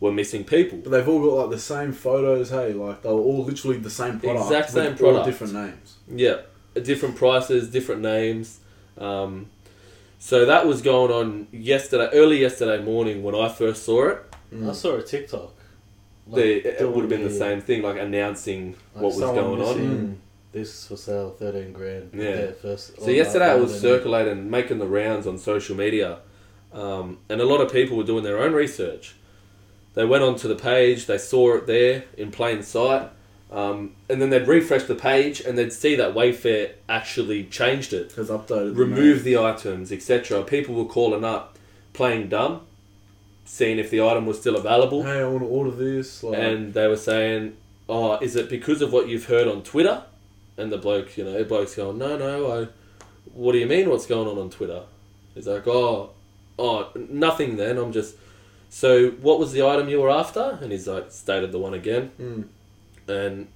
were missing people. But they've all got like the same photos. Hey, like they were all literally the same product. Exact same with all product. different names. Yeah, different prices, different names. Um, so that was going on yesterday, early yesterday morning when I first saw it. Mm. I saw a TikTok. the, it doing would have been the the- same thing, like announcing like what was someone going on. missing, This for sale, thirteen grand. Yeah. first. So yesterday I was circulating, making the rounds on social media, um, and a lot of people were doing their own research. They went onto the page, they saw it there in plain sight, um, and then they'd refresh the page and they'd see that Wayfair actually changed it, Has updated. the removed the items, etc. People were calling up, playing dumb, seeing if the item was still available. Hey, I want to order this. Like, and they were saying, "Oh, is it because of what you've heard on Twitter?" And the bloke, you know, the bloke's going, "No, no, I. What do you mean? What's going on on Twitter?" He's like, "Oh, oh, nothing. Then I'm just. So, what was the item you were after?" And he's like, stated the one again, Mm. and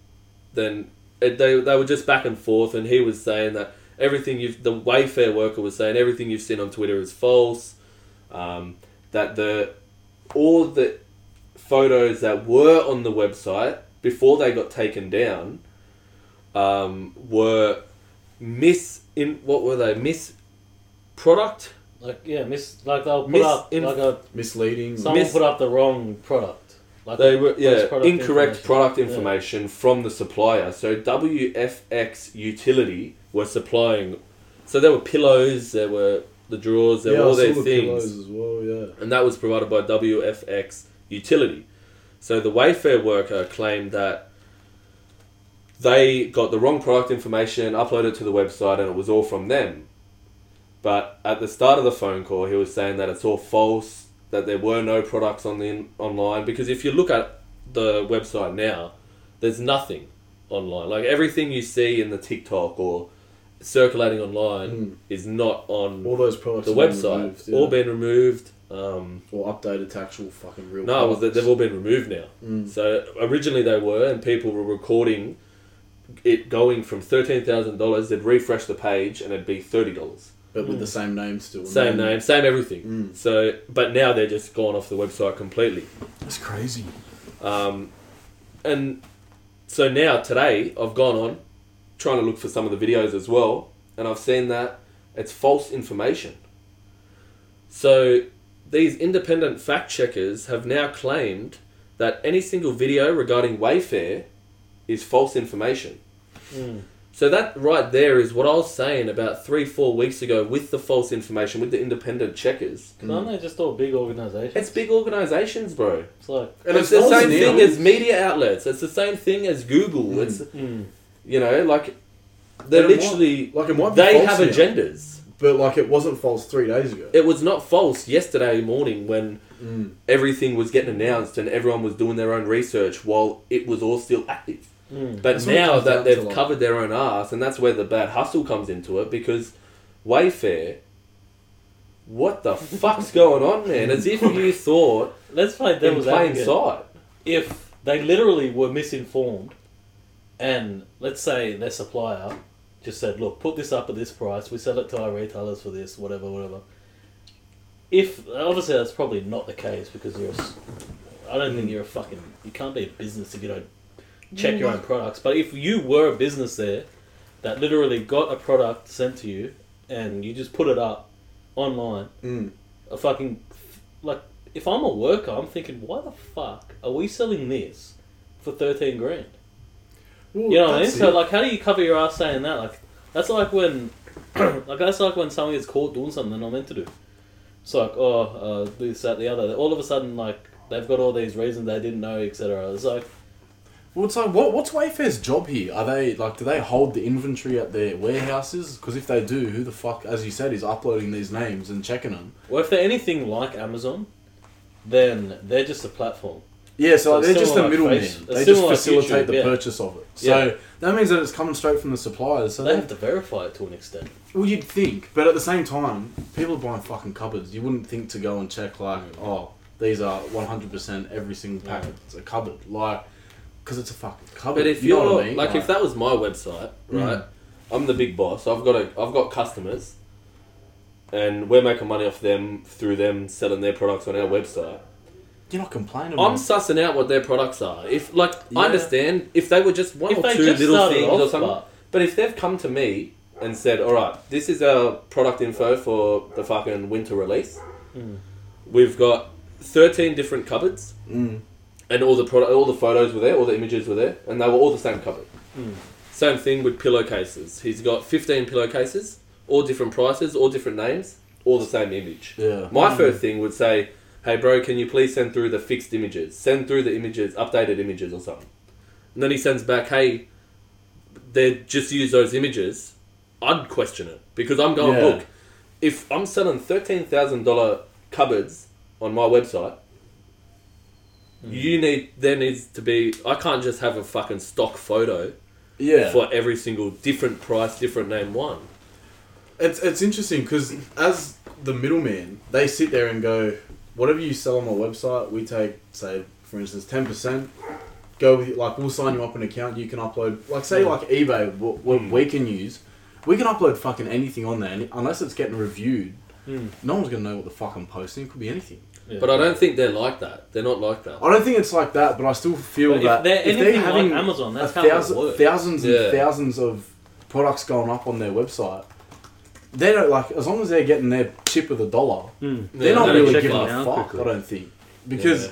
then it, they they were just back and forth, and he was saying that everything you've the Wayfair worker was saying everything you've seen on Twitter is false. Um, that the all the photos that were on the website before they got taken down um, were miss in what were they miss product Like yeah, miss like they'll put Mis- up in- like a misleading. someone Miss- put up the wrong product. Like they were yeah first product incorrect information. product Yeah. information from the supplier so WFX utility were supplying so there were pillows there were the drawers there yeah, were I all saw these the things pillows as well. Yeah. and that was provided by WFX Utility. So the Wayfair worker claimed that they got the wrong product information, uploaded to the website, and it was all from them. But at the start of the phone call, he was saying that it's all false, that there were no products on the online. Because if you look at the website now, there's nothing online. Like everything you see in the TikTok or circulating online Mm. is not on All those products. the website. removed, yeah. All been removed. Um, or updated to actual fucking real. no, products. they've all been removed now. Mm. So originally they were, and people were recording it going from thirteen thousand dollars. They'd refresh the page, and it'd be thirty dollars. But with Mm. the same name still. Same then- name, same everything. Mm. So, but now they're just gone off the website completely. That's crazy. Um, and so now today I've gone on trying to look for some of the videos as well, and I've seen that it's false information. So these independent fact checkers have now claimed that any single video regarding Wayfair is false information. Mm. So that right there is what I was saying about three, four weeks ago with the false information, with the independent checkers. Aren't they just all big organisations? It's big organizations, bro. It's like And it's it's the not same thing as media outlets. It's the same thing as Google. Mm. It's mm, you know like they're And it might- literally like it might be they have now. agendas. But like it wasn't false three days ago. It was not false yesterday morning when Mm. everything was getting announced and everyone was doing their own research while it was all still active. Mm. But That's now that they've covered their own ass, and that's where the bad hustle comes into it because Wayfair. What the [laughs] fuck's going on, man? As if you [laughs] thought Let's play in devil's plain advocate. sight. If they literally were misinformed, and let's say their supplier just said, "Look, put this up at this price. We sell it to our retailers for this, whatever, whatever." If obviously that's probably not the case because you're, a s- I don't think you're a fucking. You can't be a business if you don't check your own products. But if you were a business there that literally got a product sent to you and you just put it up online, Mm. a fucking like if I'm a worker, I'm thinking, why the fuck are we selling this for thirteen grand? Well, You know what I mean? that's So like, how do you cover your ass saying that? Like, that's like when, [clears throat] like that's like when someone gets caught doing something they're not meant to do. It's like, oh, uh, this, that, the other. All of a sudden, like they've got all these reasons they didn't know, etc. It's like, Well, it's like, what, what's Wayfair's job here? Are they like, do they hold the inventory at their warehouses? Because if they do, who the fuck, as you said, is uploading these names and checking them? well, if they're anything like Amazon, then they're just a platform. Yeah, so, So they're just a middleman. They just facilitate YouTube, the yeah. purchase of it. So Yeah. that means that it's coming straight from the suppliers. So they they have to verify it to an extent. Well, you'd think, but at the same time, people are buying fucking cupboards. You wouldn't think to go and check like, oh, these are one hundred percent every single packet. It's a cupboard, like, because it's a fucking cupboard. But if you you're what I mean? like, if that was my website, Mm. right? I'm the big boss. I've got a, I've got customers, and we're making money off them through them selling their products on our website. you're not complaining. I'm man. sussing out what their products are. If like Yeah. I understand if they were just one If or two little things off, or something, but- but if they've come to me and said, "All right, this is our product info for the fucking winter release. Mm. We've got 13 different cupboards." Mm. And all the product, all the photos were there, all the images were there, and they were all the same cupboard. Mm. Same thing with pillowcases. He's got fifteen pillowcases, all different prices, all different names, all the same image. Yeah. My Mm. first thing would say, "Hey, bro, can you please send through the fixed images? Send through the images, updated images, or something." And then he sends back, "Hey, they just use those images." I'd question it because I'm going, Yeah. look, if I'm selling thirteen thousand dollar cupboards on my website, you need there needs to be. I can't just have a fucking stock photo Yeah. for every single different price, different name one. It's it's interesting because as the middleman, they sit there and go, whatever you sell on my website, we take say for instance ten percent. Go with like we'll sign you up an account. You can upload like say Mm. like eBay, what, what Mm. we can use. We can upload fucking anything on there, and unless it's getting reviewed, Mm. no one's gonna know what the fuck I'm posting. It could be anything. Yeah. But I don't think they're like that. They're not like that. I don't think it's like that, but I still feel But that if they're anything like Amazon, that's how it thousand, works. thousands and Yeah. thousands of products going up on their website, they don't like as long as they're getting their chip of the dollar. Mm. They're Yeah, not they really check giving it a out fuck. quickly. I don't think because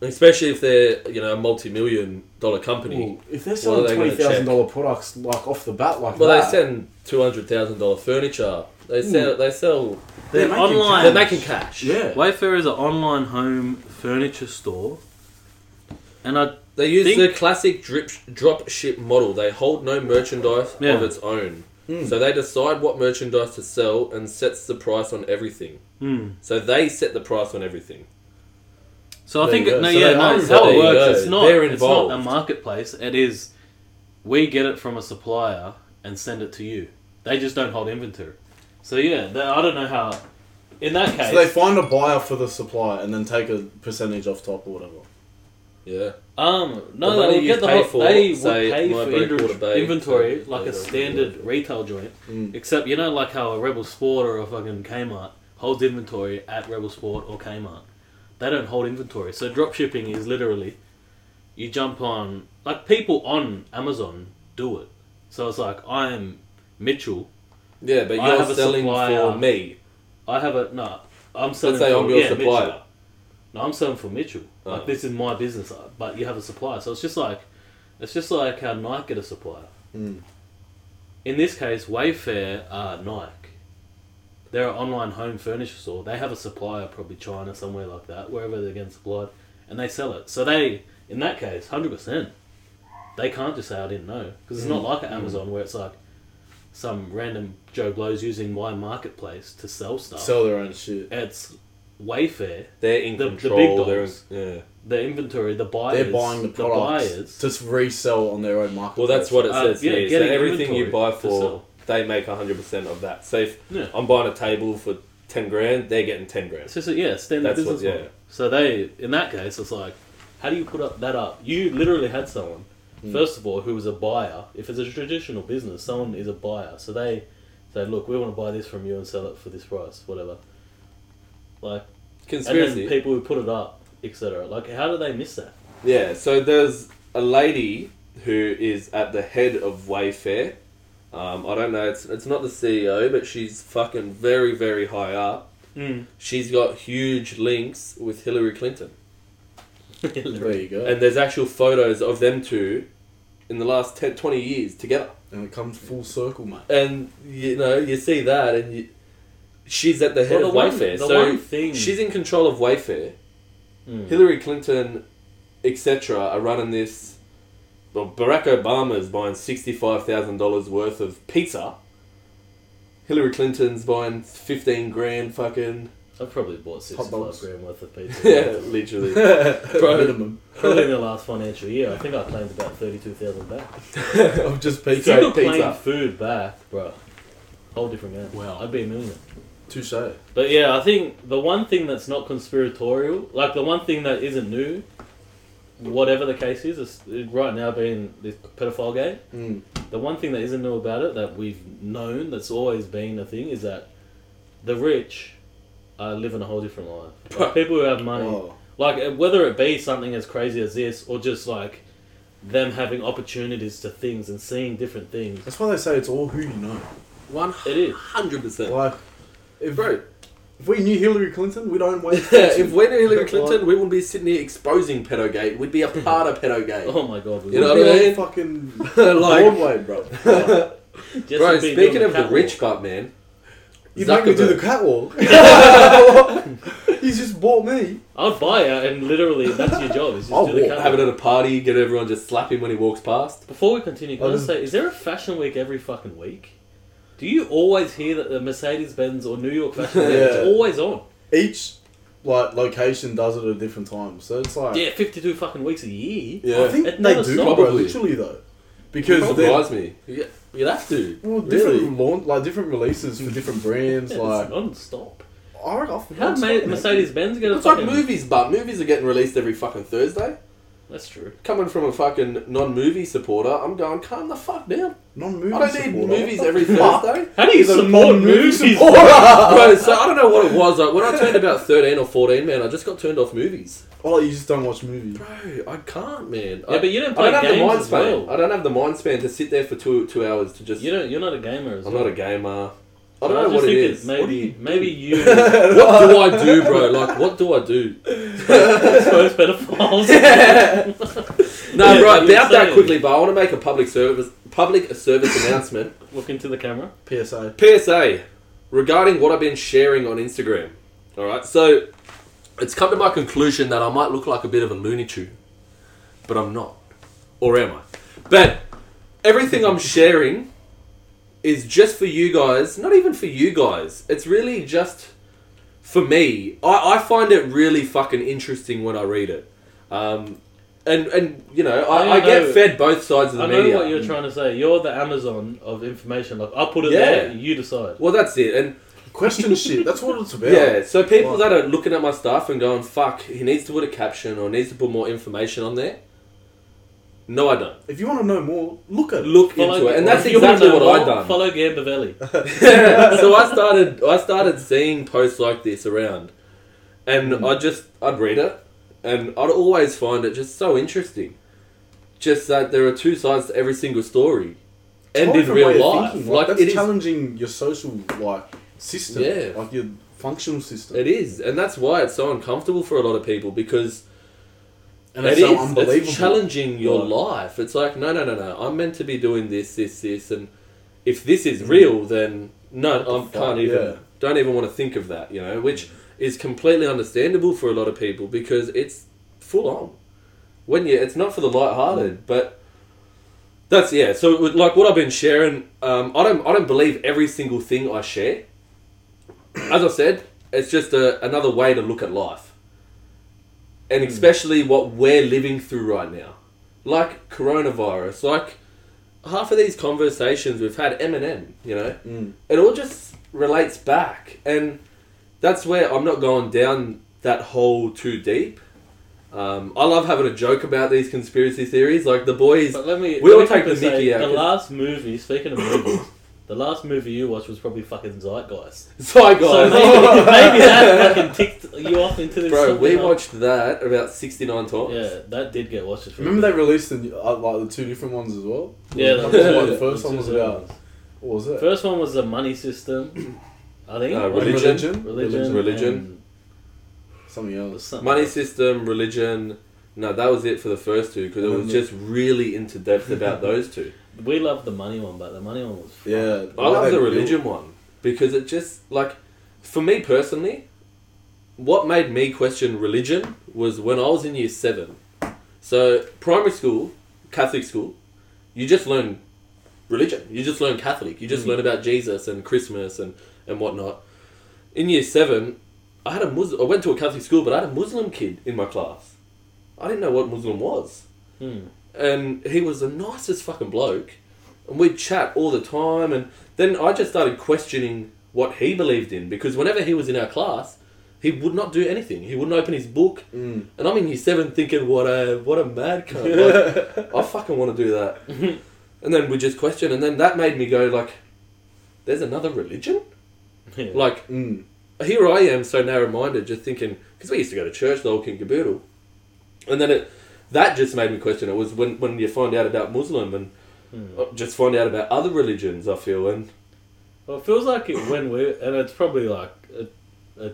Yeah. especially if they're you know a multi-million dollar company. well, if they're What are selling they twenty gonna thousand check? products like off the bat like well, that, they send two hundred thousand dollar furniture. They sell. They sell. They're making online. cash. They're making cash. yeah. Wayfair is an online home furniture store, and I They use Think- the classic drip drop ship model. They hold no merchandise Yeah. of its own. Mm. So they decide what merchandise to sell and sets the price on everything. mm. So they set the price on everything. So I think no, So yeah, no, it's how it works. It's not. They're It's not a marketplace. It is. We get it from a supplier and send it to you. They just don't hold inventory. So yeah, they, I don't know how. In that case, So they find a buyer for the supply and then take a percentage off top or whatever. Yeah. um, no, The they would you get the pay whole, for, they would say, pay my for break inventory, bay, inventory so like they a don't standard retail joint. Mm. Except you know, like how a Rebel Sport or a fucking Kmart holds inventory at Rebel Sport or Kmart. They don't hold inventory. So drop shipping is literally, you jump on like people on Amazon do it. So it's like I'm Mitchell. Yeah, but I you're a selling supplier. for me. I have a no. I'm selling. say for, I'm your yeah, supplier. Mitchell. No, I'm selling for Mitchell. Oh. Like this is my business, but you have a supplier. So it's just like, it's just like how Nike get a supplier. Mm. In this case, Wayfair are Nike. They're an online home furniture store. They have a supplier, probably China, somewhere like that, wherever they're getting supplied, and they sell it. So they, in that case, hundred percent, they can't just say I didn't know because it's not like an Amazon where it's like some random Joe Blow's using my marketplace to sell stuff. Sell their own shit. it's Wayfair, They're in The- the big control. they're dogs. in, yeah. the inventory, the buyers, They're buying the products buyers. to resell on their own market. Well, that's what it Uh, says yeah, here. So everything you buy for, they make hundred percent of that. So if Yeah. I'm buying a table for ten grand, they're getting ten grand. It's just yeah, standard That's what- business yeah. model. So they, in that case, it's like, how do you put up that up? You literally had someone. First of all, who is a buyer. If it's a traditional business, someone is a buyer. So they say, look, we want to buy this from you and sell it for this price, whatever. Like, and Conspiracy. then people who put it up, etc. Like, how do they miss that? Yeah, so there's a lady who is at the head of Wayfair. Um, I don't know, it's, it's not the CEO, but she's fucking very, very high up. Mm. She's got huge links with Hillary Clinton. [laughs] there you go. And there's actual photos of them two in the last 10, 20 years together. And it comes full circle, mate. And, you know, you see that and you, she's at the head Well, of the one- Wayfair. the so one thing- she's in control of Wayfair. Mm. Hillary Clinton, etc., are running this. Well, Barack Obama's buying sixty-five thousand dollars worth of pizza. Hillary Clinton's buying fifteen grand, fucking I've probably bought Hot sixty-five dogs. grand worth of pizza. [laughs] yeah, literally. [laughs] Minimum Probably in the last financial year, I think I claimed about thirty-two thousand back. [laughs] of just If pizza. could claim pizza. food back, bro, whole different game. Wow. I'd be a millionaire. Touche. But yeah, I think the one thing that's not conspiratorial, like the one thing that isn't new, whatever the case is, is right now being this pedophile game. Mm. The one thing that isn't new about it that we've known that's always been a thing is that the rich are living a whole different life. [laughs] Like people who have money, Oh. like uh, whether it be something as crazy as this or just like them having opportunities to things and seeing different things. That's why they say it's all who you know. One It is. hundred percent, Like, if, bro. if we knew Hillary Clinton, we'd own Wayfair. [laughs] if we knew Hillary Clinton, we wouldn't be sitting here exposing pedogate. We'd be a part of pedogate. [laughs] Oh my god, we You know would. what I mean? Fucking Like- Broadway, bro. Just Bro, to speaking doing of the catwalk. rich butt man, You make me do the catwalk. [laughs] He's just bought me. I'd buy it and literally that's your job. Is just I'll do the walk, catwalk. have it at a party, get everyone just slap him when he walks past. Before we continue, can I I just- say, is there a fashion week every fucking week? Do you always hear that the Mercedes Benz or New York Fashion Week Yeah. is always on? Each like location does it at a different time, so it's like Yeah, 52 fucking weeks a year. Yeah, I think It they never do, stops. bro. Probably. Literally though, because It they're me. You, you'd have to. well, different Really? launch, like different releases for different brands. Yeah, like non-stop. I reckon How I'll made stop, Mercedes Benz get a It's like movies, but movies are getting released every fucking Thursday. That's true. Coming from a fucking non-movie supporter, I'm going, calm the fuck down. Non-movie. I don't need supporter. movies every fuck? Thursday. How do you He's support movies? supporter. [laughs] Bro, [laughs] so I don't know what it was. Like when I turned about 13 or 14, man, I just got turned off movies. Oh, you just don't watch movies. Bro, I can't, man. Yeah, I, but you don't I play don't have the games mind as span. well. I don't have the mind span to sit there for two two hours to just. You don't, you're not a gamer as I'm well. not a gamer. I don't I know what just it thinking. Maybe, What do you maybe you [laughs] What do I do, bro? Like, what do I do? expose pedophiles. [laughs] No, Yeah, bro, but about that quickly, but I want to make a public service public service announcement. [laughs] Look into the camera. PSA. PSA regarding what I've been sharing on Instagram. All right, so it's come to my conclusion that I might look like a bit of a looney tune, but I'm not, or am I? But everything I'm sharing is just for you guys. Not even for you guys. It's really just for me. I, I find it really fucking interesting when I read it. Um, and and you know I, I I, get know- fed both sides of the I know media. what you're trying to say. You're the Amazon of information. Like I'll put it Yeah. there, you decide. well, that's it. And Question shit. That's what it's about. Yeah, so people Like- that are looking at my stuff and going, fuck, he needs to put a caption or needs to put more information on there. No, I don't. If you want to know more, look at. Look Follow- into it. And if that's you wanna exactly know what more, I've done. Follow Gambavelli. [laughs] [laughs] so I started I started seeing posts like this around. And Mm. I just I'd read it and I'd always find it just so interesting. Just that there are two sides to every single story. and in real life. thinking. Like, that's it is challenging your social like system. Yeah. Like your functional system. It is, and that's why it's so uncomfortable for a lot of people because and it it's so is. unbelievable. It's challenging your life. It's like no, no, no, no. I'm meant to be doing this, this, this, and if this is real, then no, I can't even. yeah. Don't even want to think of that. You know, which is completely understandable for a lot of people because it's full on. When you, it's not for the light-hearted, but that's yeah. So like what I've been sharing, um, I don't, I don't believe every single thing I share. As I said, it's just a, another way to look at life, and especially what we're living through right now, like coronavirus, like half of these conversations we've had Eminem, you know, Mm. it all just relates back, and that's where I'm not going down that hole too deep. Um, I love having a joke about these conspiracy theories, like the boys. But let me. We let all me take the mickey out, The last movie, speaking of movies, the last movie you watched was probably fucking Zeitgeist. [laughs] Sorry, So maybe, maybe that fucking ticked you off into this. Bro, we something watched that about 69 times. Yeah, that did get watched. a Remember they released the, uh, like the two different ones as well. Yeah, Like, the, what the first the one was about. ones. What was it? First one was the money system. I think. Uh, Was it religion. Religion. Religion. and Something else. something Money else. system, religion. No, that was it for the first two because it was just really into depth about those two. We loved the money one, but the money one was. fun. Yeah. I love the religion built- one because it just like for me personally, what made me question religion was when I was in year seven. So primary school, Catholic school, you just learn religion. You just learn Catholic. You just Mm. learn about Jesus and Christmas and and whatnot. In year seven, I had a Muslim. I went to a Catholic school, but I had a Muslim kid in my class. I didn't know what Muslim was Hmm. And he was the nicest fucking bloke, and we'd chat all the time. And then I just started questioning what he believed in because whenever he was in our class, he would not do anything. He wouldn't open his book, Mm. and I'm in year seven thinking, "What a what a mad cunt! Like, [laughs] I fucking want to do that." [laughs] and then we just question, and then that made me go like, "There's another religion." Yeah. Like Mm. here I am so narrow-minded, just thinking because we used to go to church, the old King Caboodle, and then it that just made me question it. Was when when you find out about Muslim and Hmm. uh, just find out about other religions. I feel and Well, it feels like it when we and it's probably like a, a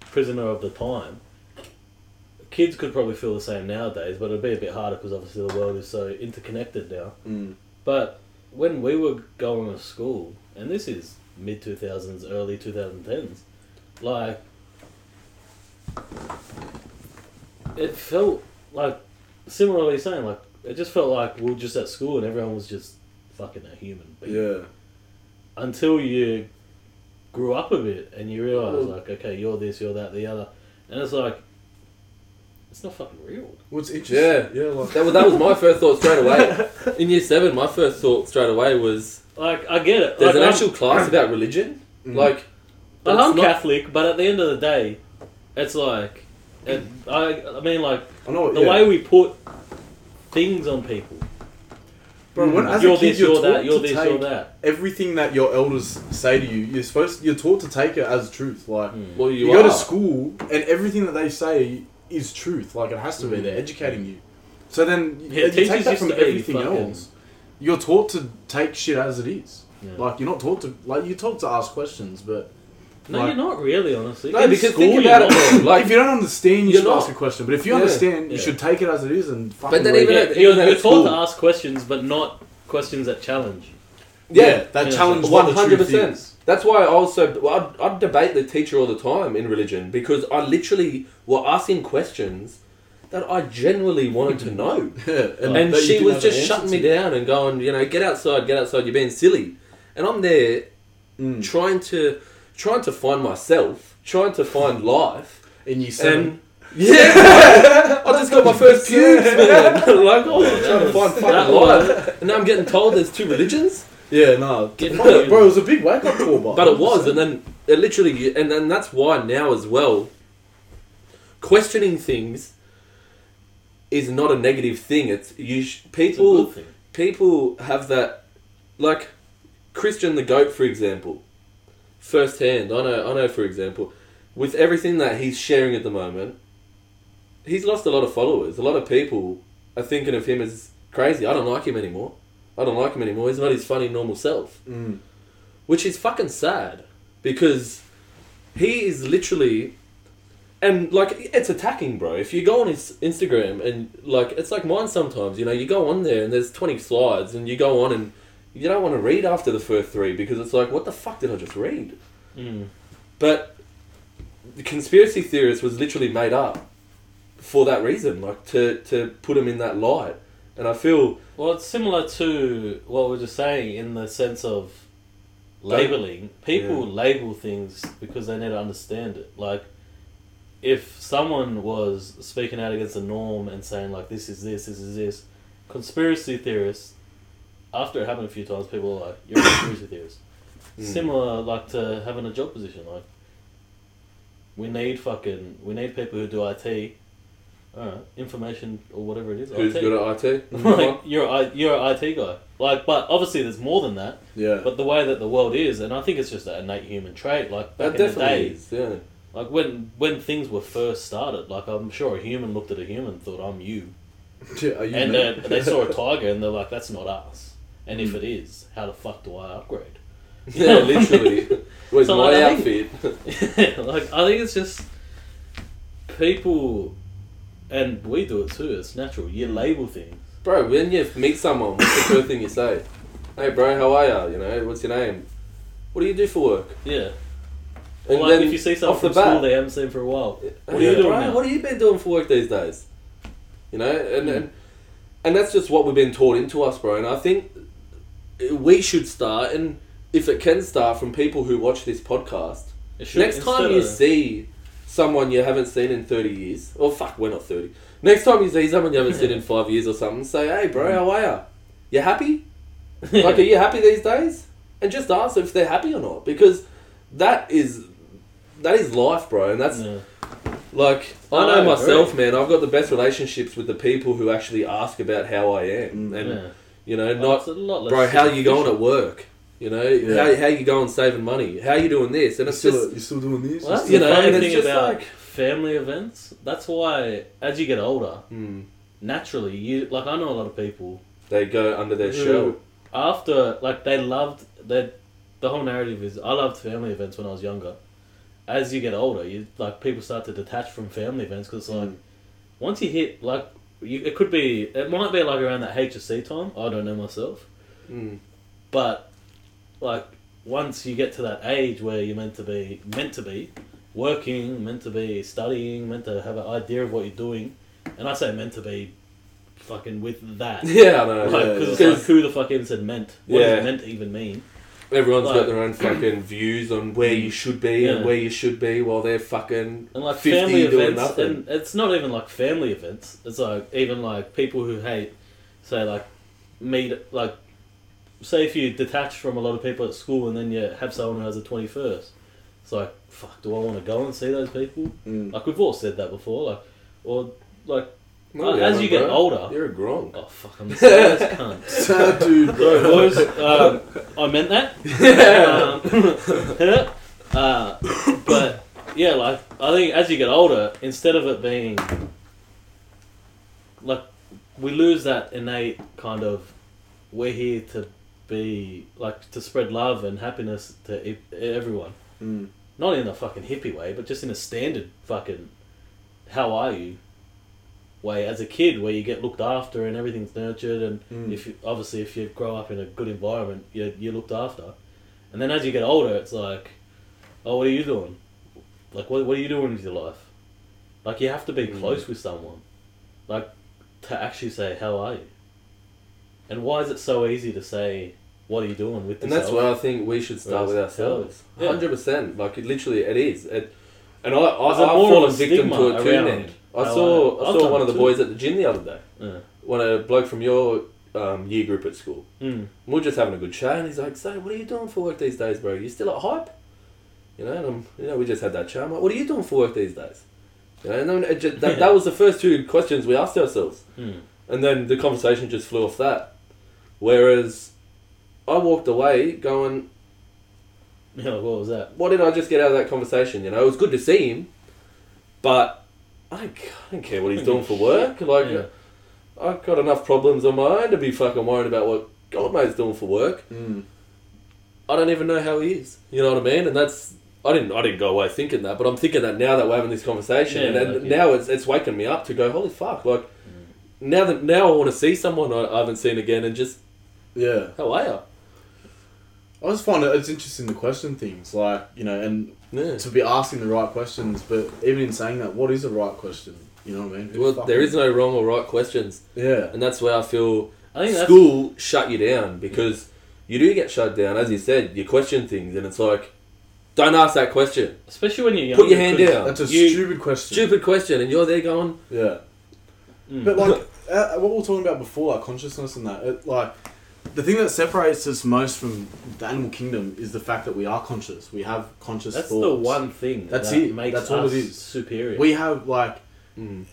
prisoner of the time. Kids could probably feel the same nowadays, but it'd be a bit harder because obviously the world is so interconnected now. Mm. But when we were going to school, and this is mid two thousands, early two thousand tens, like it felt like similarly saying like it just felt like we were just at school and everyone was just fucking a human being Yeah. until you grew up a bit and you realize Well- like okay you're this you're that the other and it's like it's not fucking real What's interesting? Yeah. Yeah. Like. that was that was my first thought straight away. [laughs] In year seven, my first thought straight away was like I get it there's like, an I'm- actual class about religion. Mm. Like Like, it's I'm not- Catholic, but at the end of the day, it's like, it, I, I mean, like I know. the yeah. way we put things on people. Bro, when, as you're a kid, this, you're, you're that, you're this, you're that. everything that your elders say to you. You're supposed. You're taught to take it as truth. Like Mm. well, you, you, go to school and everything that they say is truth. Like it has to be. Mm. They're educating you. So then you, Yeah, you take that from everything fucking- else. You're taught to take shit as it is. Yeah. Like you're not taught to like you're taught to ask questions, but No, like- you're not really, honestly. No, In because school, think you're about it, Like if you don't understand, you you're should not. ask a question. But if you Yeah. understand, you should take it as it is and fucking. then read even it. at- Yeah, you're, even you're at taught to ask questions, but not questions that challenge. yeah, that Yeah. challenge One what the hundred truth percent. That's why I also well, I'd, I'd debate the teacher all the time in religion because I literally were asking questions that I genuinely wanted to know, [laughs] Yeah, and she was have an just shutting me down and going, you know, get outside, get outside, you're being silly, and I'm there Mm. trying to trying to find myself, trying to find hmm. life, And you [laughs] said, yeah, I just got my first [laughs] pubes, man. [laughs] like, oh, I'm trying to find fucking life, and now I'm getting told there's two religions. yeah, no, Get bro, bro, it was a big wake up call, but But it was, and then it literally, and then that's why now as well, questioning things is not a negative thing. It's you. Sh- people thing. people have that, like Christian the goat, for example, firsthand. I know. I know. For example, with everything that he's sharing at the moment, he's lost a lot of followers. A lot of people are thinking of him as crazy. I don't like him anymore. I don't like him anymore. He's not his funny normal self, Mm. which is fucking sad because he is literally. And like it's attacking, bro. If you go on his Instagram and like it's like mine sometimes, you know, you go on there and there's twenty slides and you go on and you don't want to read after the first three because it's like, what the fuck did I just read? Mm. But the conspiracy theorist was literally made up for that reason, like to, to put him in that light. And I feel Well, it's similar to what we are just saying in the sense of labeling. People Yeah. label things because they need to understand it. Like, if someone was speaking out against the norm and saying like this is this, this is this, conspiracy theorists. After it happened a few times, people were like, "You're a [coughs] conspiracy theorist." Mm. Similar, like to having a job position. Like, we need fucking, we need people who do IT, alright, information or whatever it is. who's IT. good at IT. [laughs] like you're a, you're an IT guy. Like, but obviously there's more than that. Yeah. But the way that the world is, and I think it's just an innate human trait. Like back that in the definitely days. Yeah. like when when things were first started, like I'm sure a human looked at a human and thought I'm you, [laughs] Yeah, are you and uh, they saw a [laughs] tiger and they're like that's not us. And if it is, how the fuck do I upgrade? [laughs] Yeah, literally. Where's So, my like, outfit? [laughs] like I think it's just people, and we do it too. It's natural. You label things. Bro, when you meet someone, what's the first thing you say? Hey, bro, how are you? You know, what's your name? What do you do for work? Yeah. And like then if you see someone off the from school bat- they haven't seen for a while. What are you doing bro, now? What have you been doing for work these days? You know, and, hmm. and and that's just what we've been taught into us, bro. And I think we should start, and if it can start from people who watch this podcast. It should- Next time you see someone you haven't seen in thirty years, or fuck, we're not thirty. Next time you see someone you haven't seen in [laughs] five years or something, say, "Hey, bro, mm. how are you? You happy? [laughs] Like, are you happy these days?" And just ask if they're happy or not, because that is that is life, bro, and that's Yeah. like I I know agree. myself, man. I've got the best relationships with the people who actually ask about how I am, and yeah. You know, Well, not a lot less bro, how you going at work? You know, Yeah. how how you going saving money? How you doing this? And You it's still, just you still doing this? Well, that's you the know, funny and it's thing just about like- family events. That's why, as you get older, Hmm. naturally, you like I know a lot of people they go under their who, shell. after like they loved that. The whole narrative is I loved family events when I was younger. As you get older, you like people start to detach from family events because like Mm. once you hit like you, it could be it might be like around that HSC time. I don't know myself. Mm. But like once you get to that age where you're meant to be meant to be working, meant to be studying, meant to have an idea of what you're doing, and I say meant to be fucking with that. [laughs] Yeah, I know. Like, Yeah, because yeah. like, who the fuck even said meant? What Yeah. does meant even mean? Everyone's like- got their own fucking [clears throat] views on where you should be Yeah. and where you should be while they're fucking And like 50 family doing events, nothing. and it's not even like family events. It's like even like people who hate, say like, meet like, say if you detach from a lot of people at school and then you have someone who has a twenty first. It's like fuck. Do I want to go and see those people? Mm. Like we've all said that before. Like, or like No, Uh, as you get bro. older- You're a gronk. oh fuck, I'm saddest [laughs] cunt. Sad dude, bro. boys. Um, I meant that. Um, [laughs] uh, but yeah, like I think as you get older, instead of it being like we lose that innate kind of we're here to be like to spread love and happiness to everyone. Mm. Not in a fucking hippie way, but just in a standard fucking how are you way as a kid where you get looked after and everything's nurtured and Mm. if you, obviously if you grow up in a good environment you're, you're looked after and then as you get older it's like oh what are you doing like what, what are you doing with your life like you have to be Mm. close with someone like to actually say how are you and why is it so easy to say what are you doing with this? And that's why I think we should start with ourselves. Yeah. Hundred percent. Like it literally, it is. It, and I, I, There's a I've fallen victim to it too. I how saw, I- I, saw one of the too. boys at the gym the other day. yeah. One a bloke from your um, year group at school. Mm. We're just having a good chat, and he's like, "So, what are you doing for work these days, bro? You still at hype?" You know, and I'm, you know, we just had that chat. I'm like, "What are you doing for work these days?" You know, and then it just, that, that was the first two questions we asked ourselves. [laughs] Mm. And then the conversation just flew off that. Whereas I walked away going, yeah what was that what did I just get out of that conversation? You know, it was good to see him, but I don't, I don't care what he's doing for work. Like, Yeah. I've got enough problems on my own to be fucking worried about what God Goldmate's doing for work. Mm. I don't even know how he is. You know what I mean? And that's I didn't I didn't go away thinking that, but I'm thinking that now that we're having this conversation, Yeah, and like, yeah. now it's it's waking me up to go, holy fuck! Like now that now I want to see someone I, I haven't seen again, and just Yeah. how are you? I just find it it's interesting to question things like you know and Yeah. to be asking the right questions, but even in saying that, what is the right question? You know what I mean? Who Well, fucking- there is no wrong or right questions, Yeah. and that's where I feel I think that's school shut you down because you do get shut down. As you said, you question things, and it's like, don't ask that question. especially when you're young. Put your hand down. That's a You- stupid question. Stupid question, and you're there going, Yeah. Mm. But like [laughs] uh, what we were talking about before, like consciousness and that, it, like the thing that separates us most from the animal kingdom is the fact that we are conscious. We have conscious That's thoughts. the one thing That's that it. makes That's all us it is. superior. We have like mm,